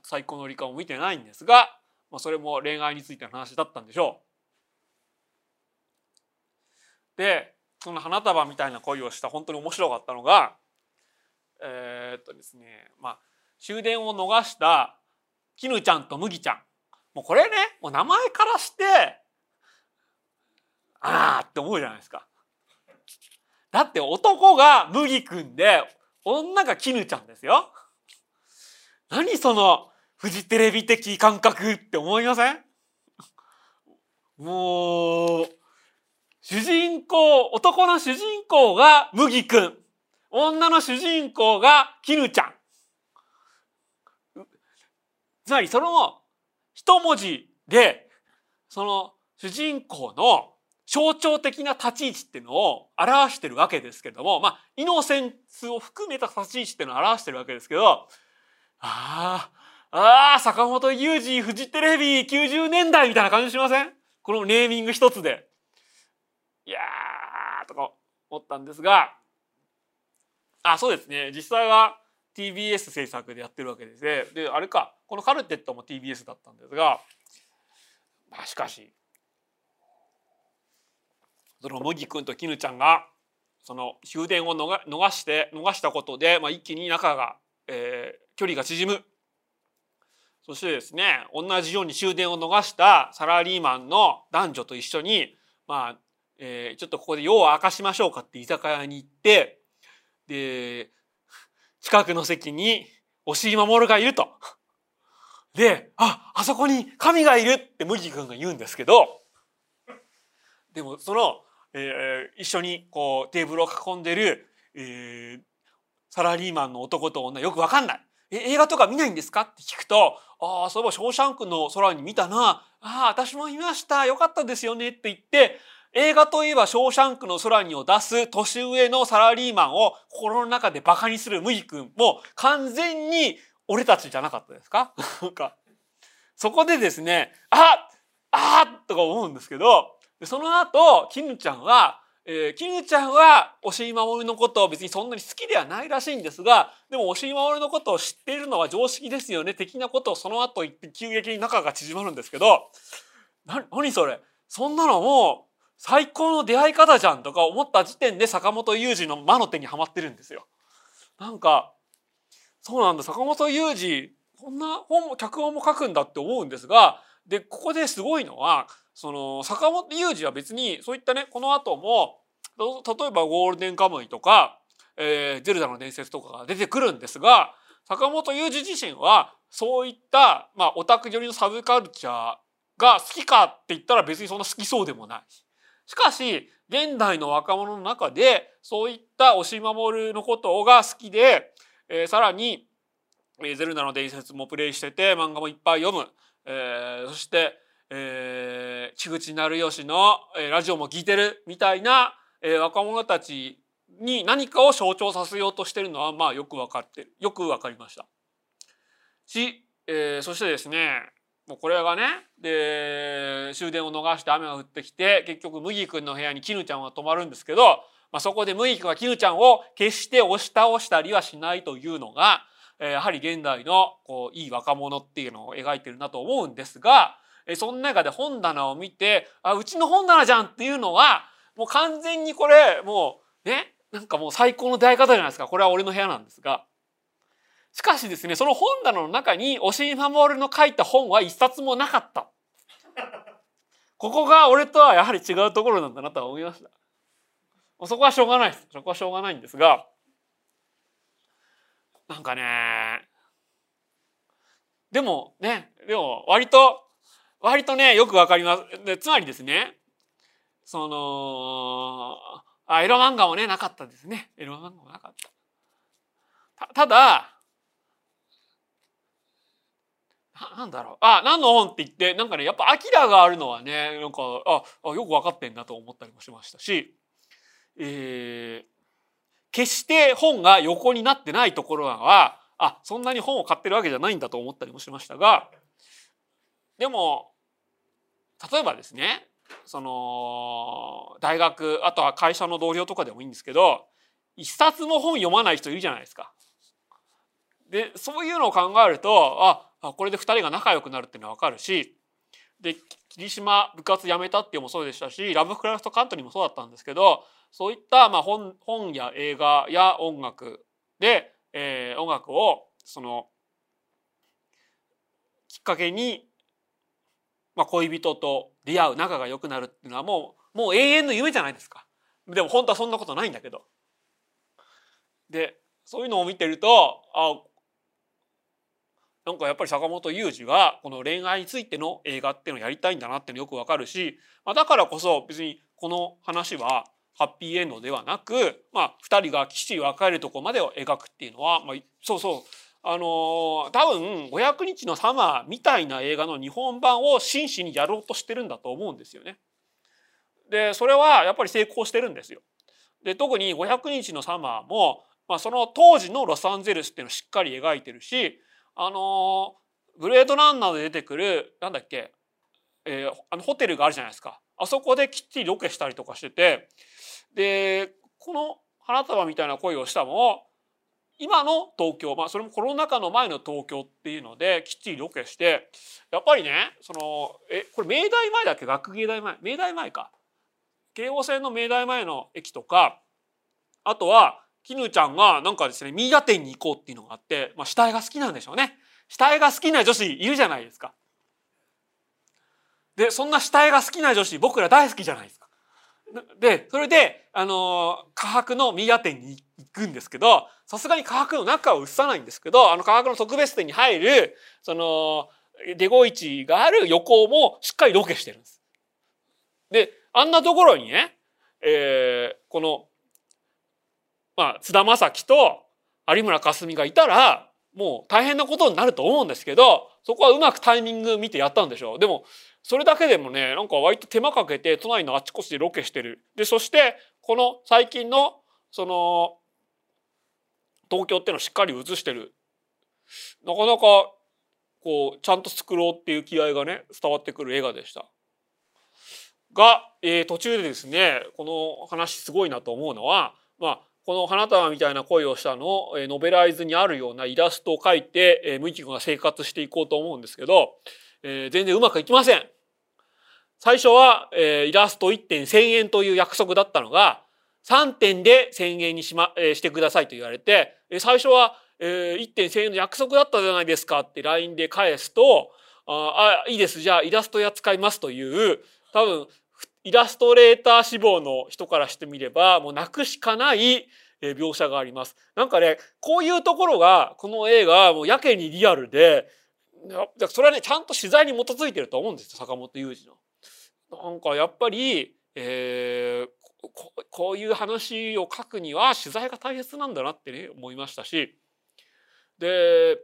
最高の理科を見てないんですが、まあ、それも恋愛についての話だったんでしょう。でその花束みたいな恋をした本当に面白かったのがえー、っとですねまあ終電を逃した絹ちゃんと麦ちゃんもうこれねもう名前からしてああって思うじゃないですか。だって男が麦くんで女が絹ちゃんですよ。何そのフジテレビ的感覚って思いません？もう主人公男の主人公が麦くん女の主人公が絹ちゃんつまりその一文字でその主人公の象徴的な立ち位置っていうのを表してるわけですけどもまあイノセンスを含めた立ち位置っていうのを表してるわけですけどああ、ああ、坂本雄二、フジテレビ90年代みたいな感じしません？このネーミング一つで。いやー、とか思ったんですが、あ、そうですね。実際は TBS 制作でやってるわけですね。で、あれか、このカルテットも TBS だったんですが、まあしかし、その茂木君と絹ちゃんが、その終電を逃して、逃したことで、まあ、一気に仲が、えー、距離が縮むそしてですね同じように終電を逃したサラリーマンの男女と一緒にまあ、えー、ちょっとここで夜を明かしましょうかって居酒屋に行ってで近くの席に押井守がいると。で、あ、あそこに神がいるって麦君が言うんですけど、でもその、えー、一緒にこうテーブルを囲んでる、えー、サラリーマンの男と女よくわかんない。え映画とか見ないんですか？って聞くと、ああ、そういえばショーシャンクの空に見たな。ああ、私も見ました。よかったですよねって言って、映画といえばショーシャンクの空にを出す年上のサラリーマンを心の中で馬鹿にするムイ君も完全に俺たちじゃなかったですか、そこでですね、ああとか思うんですけど、その後、キヌちゃんは、えー、キヌちゃんは押井守のことを別にそんなに好きではないらしいんですが、でも押井守のことを知っているのは常識ですよね、的なことをその後言って急激に仲が縮まるんですけど、な、何それ？そんなのもう、最高の出会い方じゃんとか思った時点で坂本雄二の魔の手にはまってるんですよ。なんか、そうなんだ、坂本雄二、こんな本も、脚本も書くんだって思うんですが、で、ここですごいのは、その、坂本雄二は別に、そういったね、この後も、例えばゴールデンカムイとか、えー、ゼルダの伝説とかが出てくるんですが、坂本雄二自身は、そういった、まあ、オタク寄りのサブカルチャーが好きかって言ったら別にそんな好きそうでもない。しかし現代の若者の中でそういった押し守るのことが好きで、えー、さらに、えー、ゼルダの伝説もプレイしてて漫画もいっぱい読む、えー、そして、えー、木口成吉の、えー、ラジオも聞いてるみたいな、えー、若者たちに何かを象徴させようとしてるのはまあよく分かってるよく分かりました。し、えー、そしてですねもうこれがねで終電を逃して雨が降ってきて結局麦君の部屋に絹ちゃんは泊まるんですけど、まあ、そこで麦君は絹ちゃんを決して押し倒したりはしないというのが、えやはり現代のこういい若者っていうのを描いてるなと思うんですが、えその中で本棚を見てあうちの本棚じゃんっていうのはもう完全にこれもうねなんかもう最高の出会い方じゃないですかこれは俺の部屋なんですが。しかしですね、その本棚の中に押井守の書いた本は一冊もなかった。ここが俺とはやはり違うところなんだなとは思いました。そこはしょうがないです。そこはしょうがないんですが、なんかね、でもね、でも割と、割とね、よくわかります。でつまりですね、その、あ、エロ漫画もね、なかったですね。エロ漫画もなかった。たただ、なんだろう。あ、何の本って言って、なんかね、やっぱアキラがあるのはね、なんか、あ、あよく分かってんなと思ったりもしましたし、えー、決して本が横になってないところは、あ、そんなに本を買ってるわけじゃないんだと思ったりもしましたが、でも、例えばですね、その、大学、あとは会社の同僚とかでもいいんですけど、一冊も本読まない人いるじゃないですか。で、そういうのを考えると、あ、あこれで2人が仲良くなるっていうのは分かるしで霧島部活辞めたっていうのもそうでしたしラブクラフトカントリーもそうだったんですけどそういったまあ本本や映画や音楽で、えー、音楽をそのきっかけに、まあ、恋人と出会う仲が良くなるっていうのはもうもう永遠の夢じゃないですか。でも本当はそんなことないんだけど。でそういうのを見てるとあなんかやっぱり坂本雄二がこの恋愛についての映画っていうのをやりたいんだなっていうのよくわかるし、まあ、だからこそ別にこの話はハッピーエンドではなく、まあ、2人がきちり別れるとこまでを描くっていうのは、まあ、そうそうあのー、多分500日のサマーみたいな映画の日本版を真摯にやろうとしてるんだと思うんですよね。でそれはやっぱり成功してるんですよ。で特に500日のサマーも、まあ、その当時のロサンゼルスっていうのをしっかり描いてるしあのブレードランナーで出てくるなんだっけ、えー、あのホテルがあるじゃないですか。あそこできっちりロケしたりとかしててでこの花束みたいな恋をしたも今の東京、まあ、それもコロナ禍の前の東京っていうのできっちりロケしてやっぱりねそのえこれ明大前だっけ？学芸大前？明大前か。京王線の明大前の駅とかあとは絹ちゃんがなんかですね、ミイラ店に行こうっていうのがあって、まあ、死体が好きなんでしょうね。死体が好きな女子いるじゃないですか。で、そんな死体が好きな女子、僕ら大好きじゃないですか。で、それで、あの、科博のミイラ店に行くんですけど、さすがに科博の中を映さないんですけど、あの科博の特別店に入る、その、デゴイチがある横もしっかりロケしてるんです。で、あんなところにね、えー、このまあ、菅田将暉と有村架純がいたら、もう大変なことになると思うんですけどそこはうまくタイミング見てやったんでしょう。でもそれだけでもねなんか割と手間かけて都内のあちこちでロケしてる。でそしてこの最近のその東京っていうのをしっかり映してる。なかなかこうちゃんと作ろうっていう気合がね伝わってくる映画でした。が、えー、途中でですねこの話すごいなと思うのは、まあ、この花束みたいな恋をしたのを、え、ノベライズにあるようなイラストを描いて、えー、ムキ君が生活していこうと思うんですけど、えー、全然うまくいきません。最初は、えー、イラスト1点1000円という約束だったのが3点で1000円にし,、まえー、してくださいと言われて、えー、最初は、えー、1点1000円の約束だったじゃないですかって LINE で返すとああいいですじゃあイラストや使いますという多分イラストレーター志望の人からしてみればもうなくしかない描写があります。なんかねこういうところがこの映画もうやけにリアルでそれはねちゃんと取材に基づいてると思うんですよ坂本雄二の。なんかやっぱり、えー、ここういう話を書くには取材が大切なんだなってね思いましたしで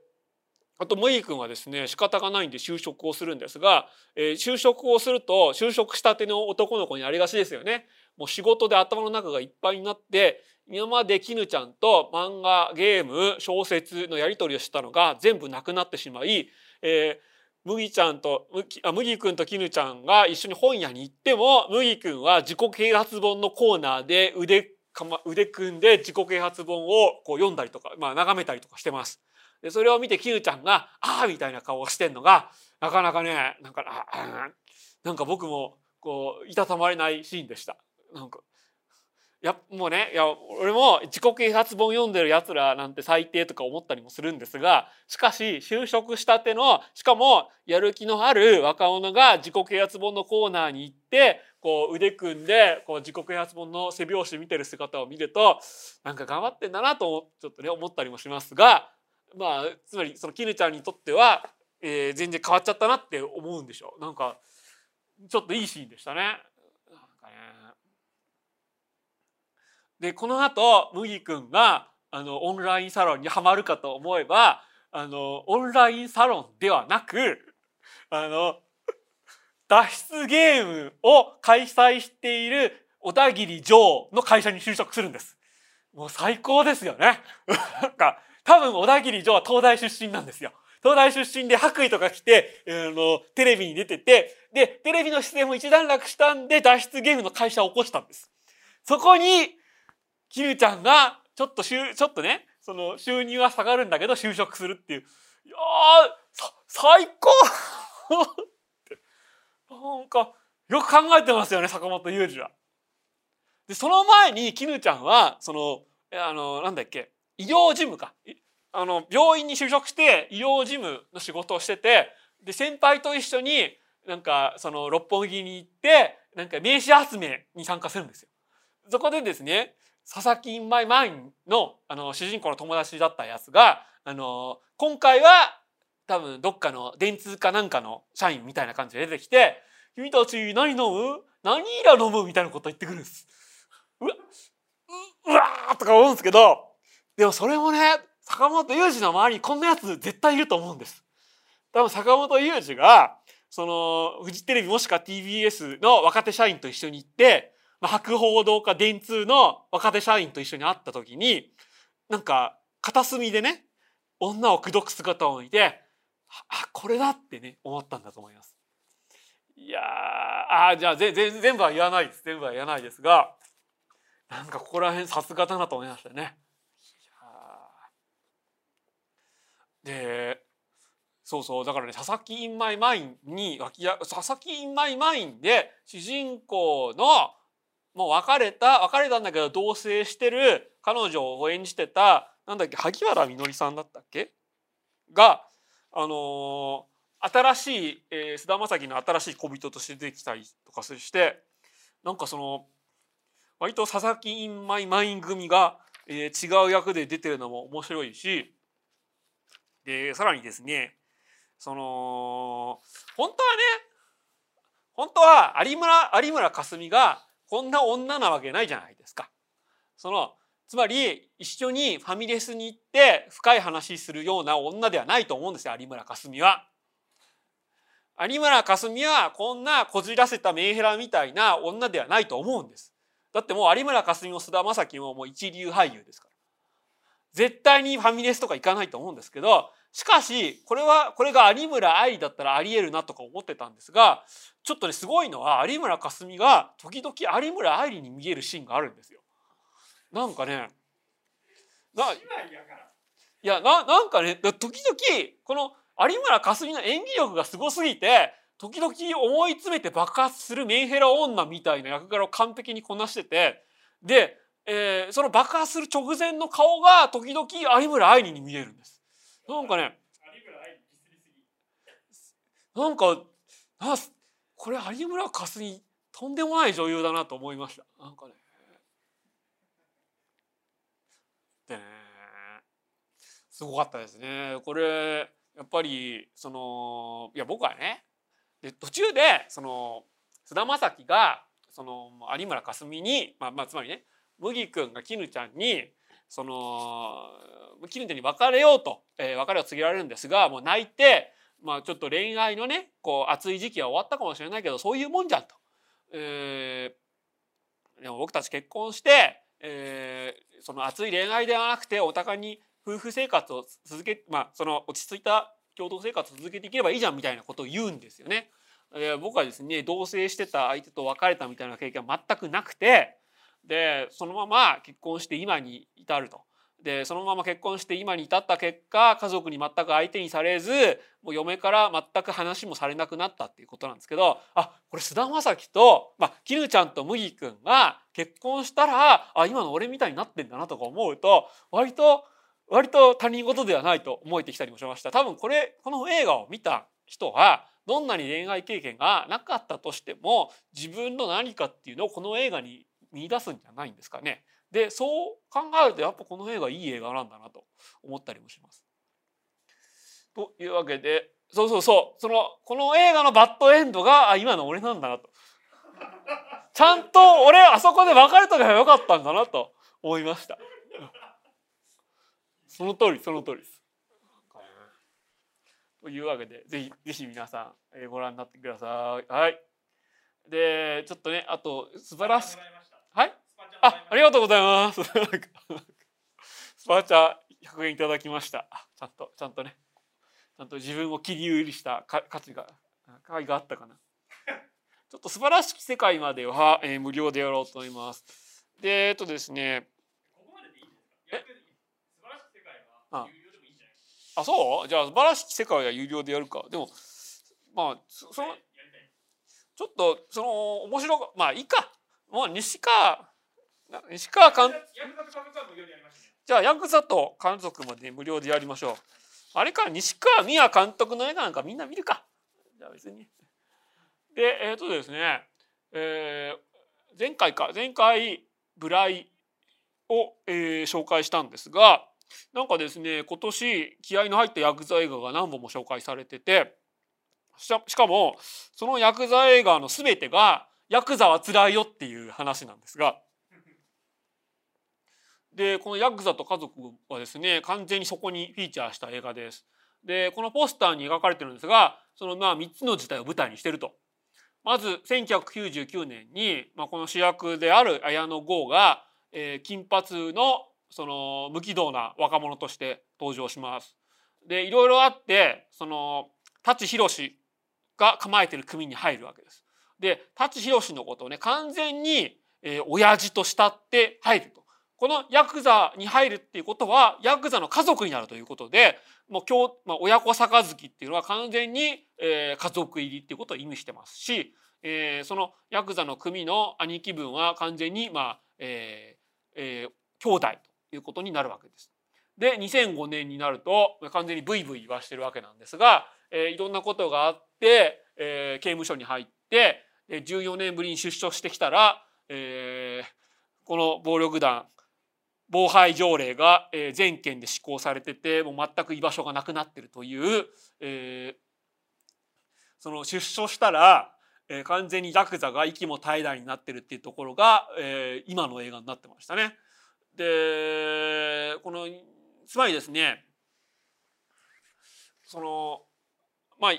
あとムイ君はですね仕方がないんで就職をするんですが、えー、就職をすると就職したての男の子にありがちですよね。もう仕事で頭の中がいっぱいになって今まで絹ちゃんと漫画ゲーム小説のやり取りをしたのが全部なくなってしまい、えー、麦ちゃんとあ麦君と絹ちゃんが一緒に本屋に行っても麦君は自己啓発本のコーナーで腕かま腕組んで自己啓発本をこう読んだりとか、まあ、眺めたりとかしてます。でそれを見て絹ちゃんが「ああ」みたいな顔をしてんのがなかなかねなんかあなんか僕もこういたたまれないシーンでした。なんかやもうねいや俺も自己啓発本読んでるやつらなんて最低とか思ったりもするんですがしかし就職したてのしかもやる気のある若者が自己啓発本のコーナーに行ってこう腕組んでこう自己啓発本の背表紙見てる姿を見るとなんか頑張ってんだなとちょっとね思ったりもしますがまあつまりその絹ちゃんにとっては、えー、全然変わっちゃったなって思うんでしょうなんかちょっといいシーンでしたね。なんかねでこの後麦君があのオンラインサロンにはまるかと思えばあのオンラインサロンではなくあの脱出ゲームを開催している小田切城の会社に就職するんです。もう最高ですよね。なんか多分小田切城は東大出身なんですよ。東大出身で白衣とか着て、あの、テレビに出てて、で、テレビの出演も一段落したんで脱出ゲームの会社を起こしたんです。そこに、キルちゃんが、ちょっとしゅ、ちょっとね、その収入は下がるんだけど就職するっていう。いやー、最高 なんか、よく考えてますよね、坂本雄二は。で、その前に、キヌちゃんは、その、あの、なんだっけ、医療事務かあの病院に就職して医療事務の仕事をしててで先輩と一緒になんかその六本木に行ってなんか名刺集めに参加するんですよ。そこでですね佐々木インマイマインのあの主人公の友達だったやつがあの今回は多分どっかの電通かなんかの社員みたいな感じで出てきて「君たち何飲む？何イラ飲む?」みたいなこと言ってくるんです。うわうわーとか思うんですけどでもそれもね坂本雄二の周りにこんなやつ絶対いると思うんです。多分坂本雄二がそのフジテレビもしくは TBS の若手社員と一緒に行って、まあ、博報堂か電通の若手社員と一緒に会った時になんか片隅でね女を口説く姿を見てあこれだってね思ったんだと思います。いやあじゃあ全全部は言わないです全部は言わないですがなんかここら辺さすがだなと思いましたね。でそうそうだからね佐々木インマイマインに脇や佐々木インマイマインで主人公のもう別れた別れたんだけど同棲してる彼女を演じてたなんだっけ萩原みのりさんだったっけ？があのー、新しい菅、えー、田将暉の新しい小人として出てきたりとかしてなんかその割と佐々木インマイマイン組が、えー、違う役で出てるのも面白いしでさらにですねその本当はね本当は有村有村架純がこんな女なわけないじゃないですか。そのつまり一緒にファミレスに行って深い話するような女ではないと思うんですよ有村架純は。有村架純はこんなこじらせたメンヘラみたいな女ではないと思うんです。だってもう有村架純も菅田将暉ももう一流俳優ですから。絶対にファミレスとか行かないと思うんですけどしかしこれはこれが有村愛だったらありえるなとか思ってたんですがちょっとねすごいのは有村架純が時々有村愛に見えるシーンがあるんですよ。なんかねな。いやななんかね時々この有村架純の演技力がすごすぎて時々思い詰めて爆発するメンヘラ女みたいな役柄を完璧にこなしててで、えーその爆発する直前の顔が時々有村愛に見えるんです。なんかね。なんかなこれ有村架純とんでもない女優だなと思いました。なんかね。でねすごかったですね。これやっぱりそのいや僕はねで途中でその菅田将暉がその有村架純に、まあ、まあつまりね麦君が絹ちゃんにその絹ちゃんに別れようと、えー別れを告げられるんですがもう泣いてまあちょっと恋愛のねこう熱い時期は終わったかもしれないけどそういうもんじゃんと。えーでも僕たち結婚して、えーその熱い恋愛ではなくてお互いに夫婦生活を続けまあその落ち着いた共同生活を続けていければいいじゃんみたいなことを言うんですよね。僕はですね同棲してた相手と別れたみたいな経験は全くなくてでそのまま結婚して今に至ると。でそのまま結婚して今に至った結果家族に全く相手にされずもう嫁から全く話もされなくなったっていうことなんですけどあこれ菅田将暉と、まあ、絹ちゃんと麦君が結婚したらあ今の俺みたいになってんだなとか思うと割と割と他人事ではないと思えてきたりもしました多分これこの映画を見た人はどんなに恋愛経験がなかったとしても自分の何かっていうのをこの映画に見出すんじゃないんですかね。でそう考えるとやっぱこの映画いい映画なんだなと思ったりもします。というわけでそうそうそうそのこの映画のバッドエンドがあ今の俺なんだなと。ちゃんと俺あそこで別れとけばよかったんだなと思いました。その通りその通りです。というわけでぜひぜひ皆さん、えご覧になってください。はい。でちょっとねあと素晴らしいはい？あありがとうございます。スパチャ100円いただきました。あちゃんとちゃんとねちゃんと自分を切り売りしたか価値が価値があったかな。ちょっと素晴らしき世界までは、えー無料でやろうと思います。でえっとですねあそう？じゃあ素晴らしき世界は有料でやるか。でもまあそそのちょっとその面白がまあいいか。もう西川西川監ヤクザと家族は無料でやりましたねじゃあヤクザと監督まで無料でやりましょう。あれか西川美也監督の映画なんかみんな見るか。じゃあ別に。でえっ、とですね、えー前回か前回ブライを、えー紹介したんですがなんかですね今年気合いの入ったヤクザ映画が何本も紹介されててししかもそのヤクザ映画の全てが「ヤクザはつらいよ」っていう話なんですが。でこのヤクザと家族はですね完全にそこにフィーチャーした映画です。でこのポスターに描かれてるんですがそのまあ3つの時代を舞台にしてると。まず1999年に、まあ、この主役である綾野剛が、えー金髪のその無軌道な若者として登場します。でいろいろあってその舘ひろしが構えてる組に入るわけです。で舘ひろしのことをね完全に、えー親父と慕って入ると。このヤクザに入るっていうことはヤクザの家族になるということでもう今日、まあ、親子杯っていうのは完全に、えー家族入りっていうことを意味してますし、えーそのヤクザの組の兄貴分は完全に、まあえーえー兄弟ということになるわけです。で2005年になると完全にブイブイ言わしてるわけなんですが、えーいろんなことがあって、えー刑務所に入って14年ぶりに出所してきたら、えーこの暴力団防廃条例が全県で施行されててもう全く居場所がなくなってるという、えーその出所したら、えー完全にヤクザが息も怠惰になってるっていうところが、えー今の映画になってましたね。でこのつまりですねそのまあ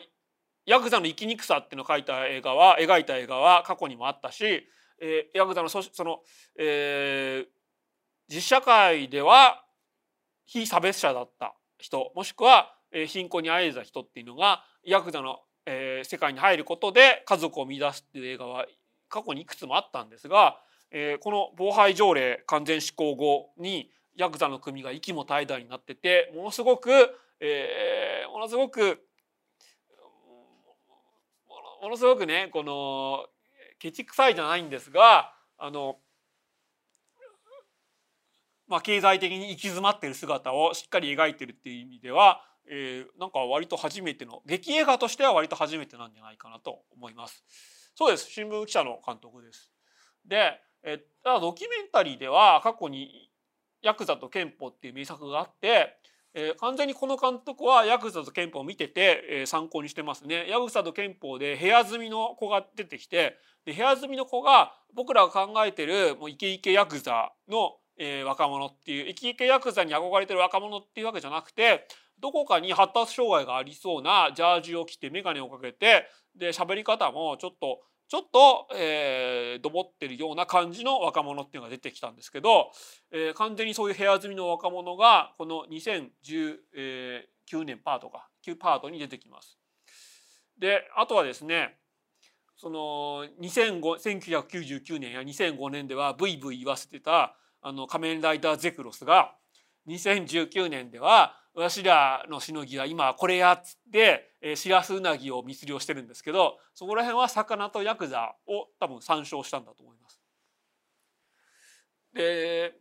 ヤクザの生きにくさっていうのを描いた映画は描いた映画は過去にもあったし、えー、ヤクザのそその、えー、実社会では非差別者だった人もしくは、えー、貧困にあえた人っていうのがヤクザの、えー、世界に入ることで家族を見出すっていう映画は過去にいくつもあったんですが、えー、この防犯条例完全施行後にヤクザの組が息も怠惰になっててものすごく、えー、ものすごくものすごくねこのケチくさいじゃないんですがあのまあ、経済的に行き詰まってる姿をしっかり描いてるっていう意味では、えー、なんか割と初めての劇映画としては割と初めてなんじゃないかなと思います。そうです新聞記者の監督です。で、えただドキュメンタリーでは過去に「ヤクザと憲法」っていう名作があって、えー、完全にこの監督はヤクザと憲法を見てて、えー、参考にしてますね。ヤクザと憲法で部屋住みの子が出てきてで部屋住みの子が僕らが考えてるもうイケイケヤクザの、えー、若者っていうイケイケヤクザに憧れてる若者っていうわけじゃなくてどこかに発達障害がありそうなジャージを着て眼鏡をかけてで喋り方もちょっとちょっと、えー、どぼってるような感じの若者っていうのが出てきたんですけど、えー、完全にそういう部屋住みの若者がこの2019年パートか9パートに出てきます。であとはですねその1999年や2005年ではブイブイ言わせてたあの仮面ライダーゼクロスが2019年ではわしらのしのぎは今これやっつってしらすうなぎを密漁してるんですけどそこら辺は魚とヤクザを多分参照したんだと思います。で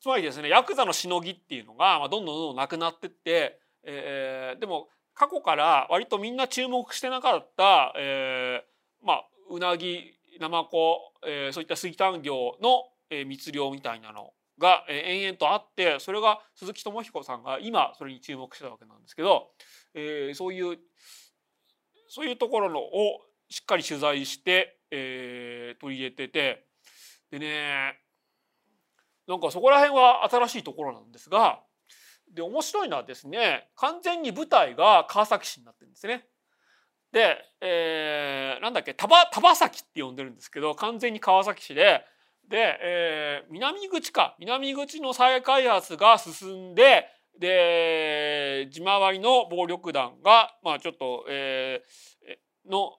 つまりですねヤクザのしのぎっていうのが、どんどんどんどんなくなってって、えー、でも過去から割とみんな注目してなかった、えー、まあうなぎナマコ、えー、そういった水産業の、えー、密漁みたいなのが延々とあってそれが鈴木智彦さんが今それに注目してたわけなんですけど、えー、そういうそういうところのをしっかり取材して、えー、取り入れててでねなんかそこら辺は新しいところなんですがで面白いのはですね完全に舞台が川崎市になってるんですね。で、えー、なんだっけ田場崎って呼んでるんですけど完全に川崎市でで、えー、南口か。南口の再開発が進んでで地回りの暴力団が、まあ、ちょっと、えー、の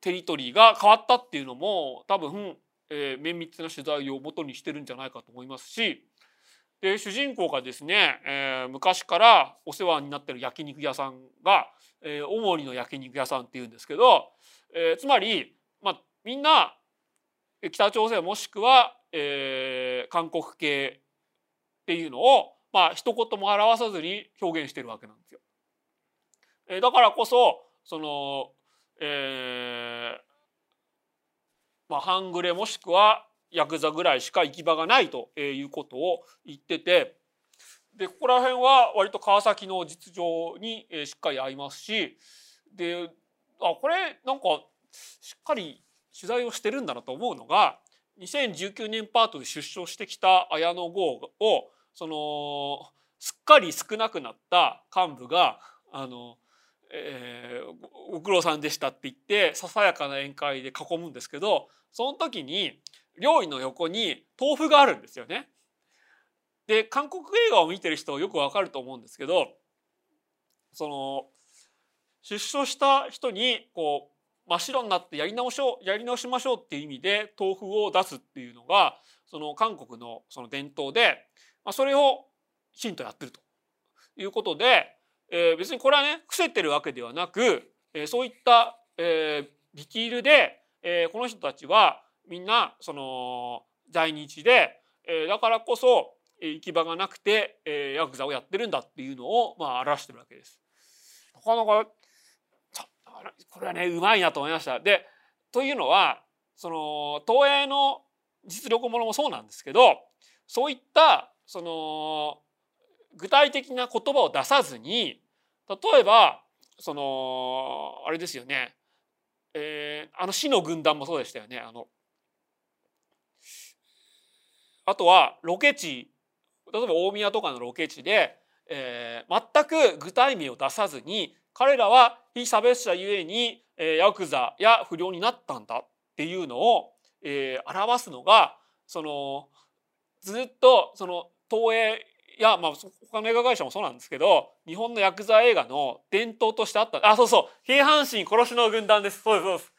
テリトリーが変わったっていうのも多分、えー、綿密な取材をもとにしてるんじゃないかと思いますし。で主人公がですね、えー、昔からお世話になってる焼肉屋さんが、えー、大森の焼肉屋さんっていうんですけど、えー、つまり、まあ、みんな北朝鮮もしくは、えー、韓国系っていうのをまあ一言も表さずに表現してるわけなんですよ。えー、だからこそその、えー、まあ半グレもしくはヤクザぐらいしか行き場がないということを言っててでここら辺は割と川崎の実情にしっかり合いますしであこれなんかしっかり取材をしてるんだなと思うのが2019年パートで出所してきた綾野剛をそのすっかり少なくなった幹部があの、えー、ご苦労さんでしたって言ってささやかな宴会で囲むんですけどその時に料理の横に豆腐があるんですよね。で韓国映画を見てる人はよくわかると思うんですけどその出所した人にこう真っ白になってやり直しをやり直しましょうっていう意味で豆腐を出すっていうのがその韓国のその伝統で、まあ、それをきちんとやってるということで、えー、別にこれはね伏せてるわけではなく、えー、そういった、えー、ディティールで、えー、この人たちはみんなその在日で、えー、だからこそ行き場がなくて、えー、ヤクザをやってるんだっていうのをまあ表してるわけです。なかなかこれはねうまいなと思いました。でというのはその東映の実力ものもそうなんですけどそういったその具体的な言葉を出さずに例えばそのあれですよね、えー、あの死の軍団もそうでしたよね。あのあとはロケ地。例えば大宮とかのロケ地で、えー、全く具体名を出さずに彼らは非差別者ゆえに、えー、ヤクザや不良になったんだっていうのを、えー、表すのがそのずっとその東映や、まあ、他の映画会社もそうなんですけど日本のヤクザ映画の伝統としてあった。あそうそう。京阪神殺しの軍団です。そうですそうです。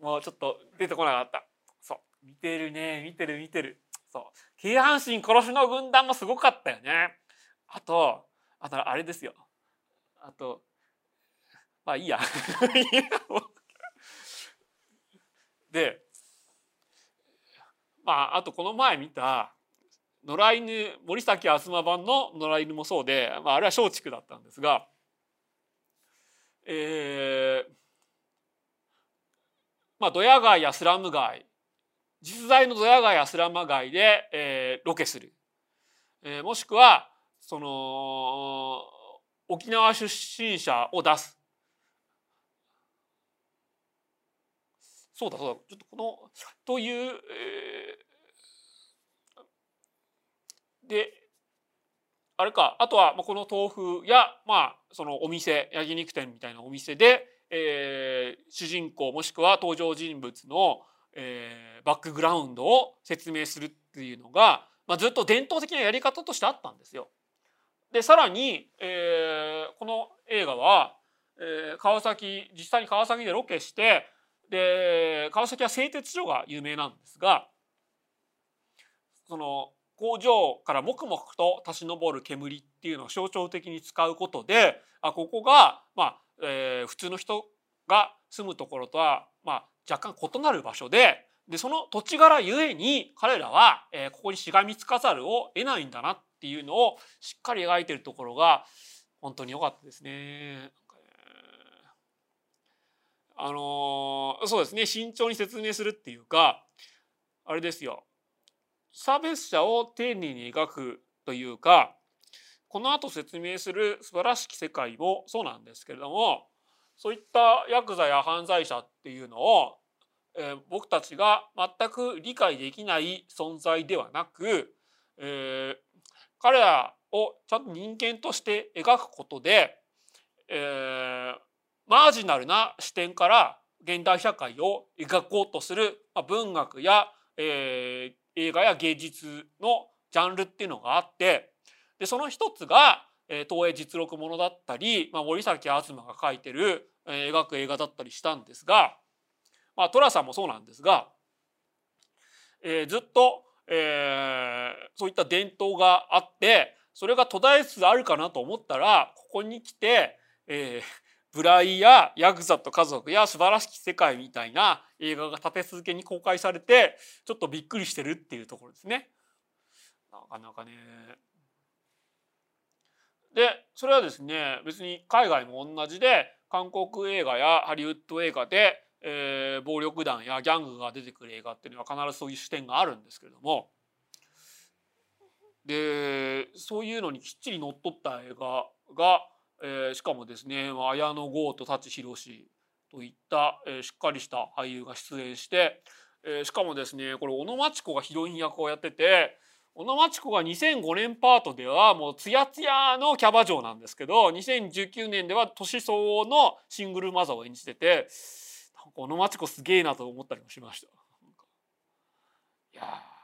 もうちょっと出てこなかった。そう。見てるね。見てる見てる。そう。京阪神殺しの軍団もすごかったよね。あとあとあれですよ。あとまあいいや。でまああとこの前見た野良犬森崎あすま版の野良犬もそうで、まあ、あれは松竹だったんですがえー、まあドヤ街やスラム街実在のドヤ街やスラム街で、えー、ロケする、えー、もしくはその沖縄出身者を出す。そうだそうだちょっとこのという、えー、であれかあとはまあこの豆腐やまあそのお店焼肉店みたいなお店で、えー、主人公もしくは登場人物の、えー、バックグラウンドを説明するっていうのが、まあ、ずっと伝統的なやり方としてあったんですよ。でさらに、えー、この映画は、えー、川崎実際に川崎でロケしてで川崎は製鉄所が有名なんですがその工場からもくもくと立ち上る煙っていうのを象徴的に使うことであここが、まあえー、普通の人が住むところとは、まあ、若干異なる場所ででその土地柄ゆえに彼らは、えー、ここにしがみつかざるを得ないんだなっていうのをしっかり描いてるところが本当に良かったですね。あのそうですね。慎重に説明するっていうかあれですよ。差別者を丁寧に描くというかこの後説明する素晴らしき世界もそうなんですけれどもそういったヤクザや犯罪者っていうのを、えー、僕たちが全く理解できない存在ではなく、えー、彼らをちゃんと人間として描くことで、えー、マージナルな視点から現代社会を描こうとする文学や、えー、映画や芸術のジャンルっていうのがあってでその一つが、えー、東映実録ものだったり、まあ、森崎東が書いてる、えー、描く映画だったりしたんですが、まあ、寅さんもそうなんですが、えー、ずっと、えー、そういった伝統があってそれが途絶えつつあるかなと思ったらここに来て、えー、ブライやヤクザと家族や素晴らしき世界みたいな映画が立て続けに公開されてちょっとびっくりしてるっていうところですね。なかなかね。でそれはですね別に海外も同じで韓国映画やハリウッド映画で、えー、暴力団やギャングが出てくる映画っていうのは必ずそういう視点があるんですけれどもでそういうのにきっちりのっとった映画がえー、しかもですね綾野剛と舘ひろしといった、えー、しっかりした俳優が出演して、えー、しかもですねこれ小野真知子がヒロイン役をやってて小野真知子が2005年パートではもうツヤツヤのキャバ嬢なんですけど2019年では年相応のシングルマザーを演じててなんか小野真知子すげえなと思ったりもしました。いや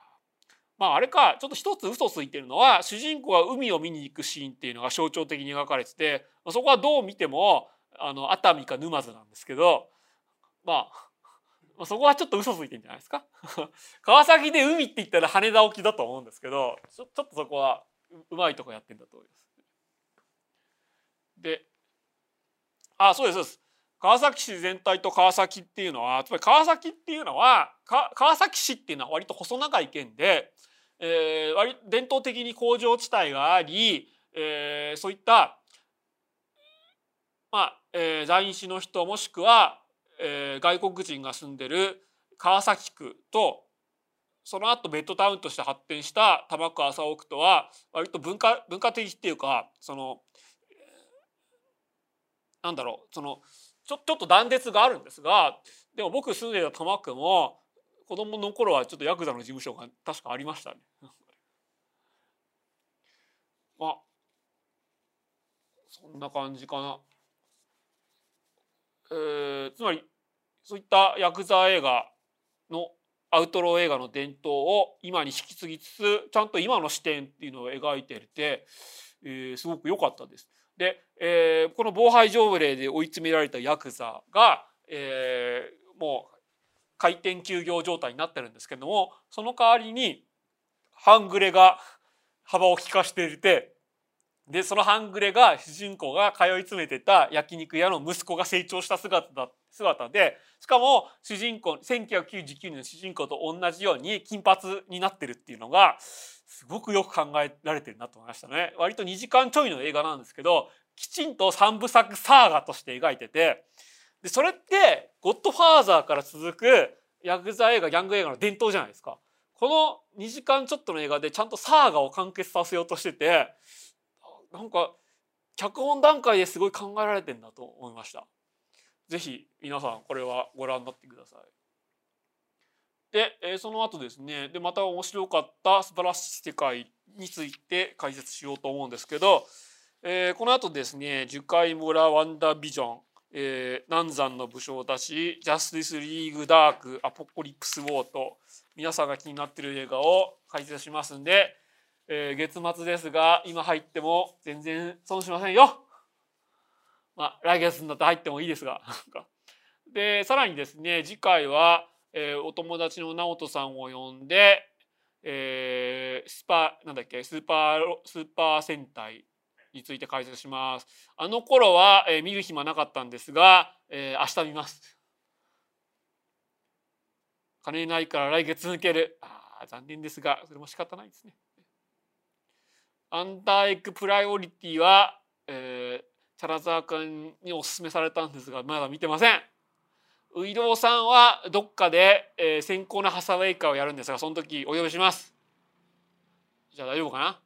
まああれかちょっと一つ嘘ついてるのは主人公が海を見に行くシーンっていうのが象徴的に描かれててそこはどう見てもあの熱海か沼津なんですけどまあそこはちょっと嘘ついてんじゃないですか？川崎で海って言ったら羽田沖だと思うんですけどちょちょっとそこはうまいとこやってんだと思います。であそうですそうです川崎市全体と川崎っていうのはつまり川崎っていうのは川崎市っていうのは割と細長い県でえー、割伝統的に工場地帯があり、えー、そういった、まあえー、在日の人もしくは、えー、外国人が住んでる川崎区とその後ベッドタウンとして発展した多摩区麻生区とは割と文化文化的っていうかそのなんだろうそのちょちょっと断絶があるんですがでも僕住んでた多摩区も子供の頃はちょっとヤクザの事務所が確かありましたね。ま あそんな感じかな。えー、つまりそういったヤクザ映画のアウトロー映画の伝統を今に引き継ぎつつちゃんと今の視点っていうのを描いていて、えー、すごく良かったです。で、えー、この防犯条例で追い詰められたヤクザが、えー、もう回転休業状態になってるんですけどもその代わりに半グレが幅を利かしていてでその半グレが主人公が通い詰めてた焼肉屋の息子が成長した姿だ姿でしかも主人公1999年の主人公と同じように金髪になってるっていうのがすごくよく考えられてるなと思いましたね。割と2時間ちょいの映画なんですけどきちんと3部作サーガとして描いててでそれって「ゴッドファーザー」から続くヤクザ映画ギャング映画の伝統じゃないですか。この2時間ちょっとの映画でちゃんとサーガを完結させようとしててなんか脚本段階ですごい考えられてんだと思いました。ぜひ皆さんこれはご覧になってください。で、えー、その後ですねでまた面白かった素晴らしい世界について解説しようと思うんですけど、えー、この後ですね「樹海村ワンダービジョン」えー、南山の武将たちジャスティスリーグダークアポコリプスウォーと皆さんが気になってる映画を解説しますんで、えー、月末ですが今入っても全然損しませんよ。まあ来月になって入ってもいいですが。でさらにですね次回は、えー、お友達の直人さんを呼んで、えー、スパなんだっけスーパースーパー戦隊について解説します。あの頃は、えー、見る暇なかったんですが、えー、明日見ます。金ないから来月抜ける。あ残念ですが、それも仕方ないですね。ワンダーエッグプライオリティは、えー、チャラザー君にお勧めされたんですが、まだ見てません。ウイローさんはどっかで、えー、先行のハサウェイカーをやるんですが、その時お呼びします。じゃあ大丈夫かな？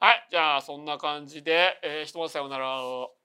はい、じゃあそんな感じで、えー、ひとまずさようなら。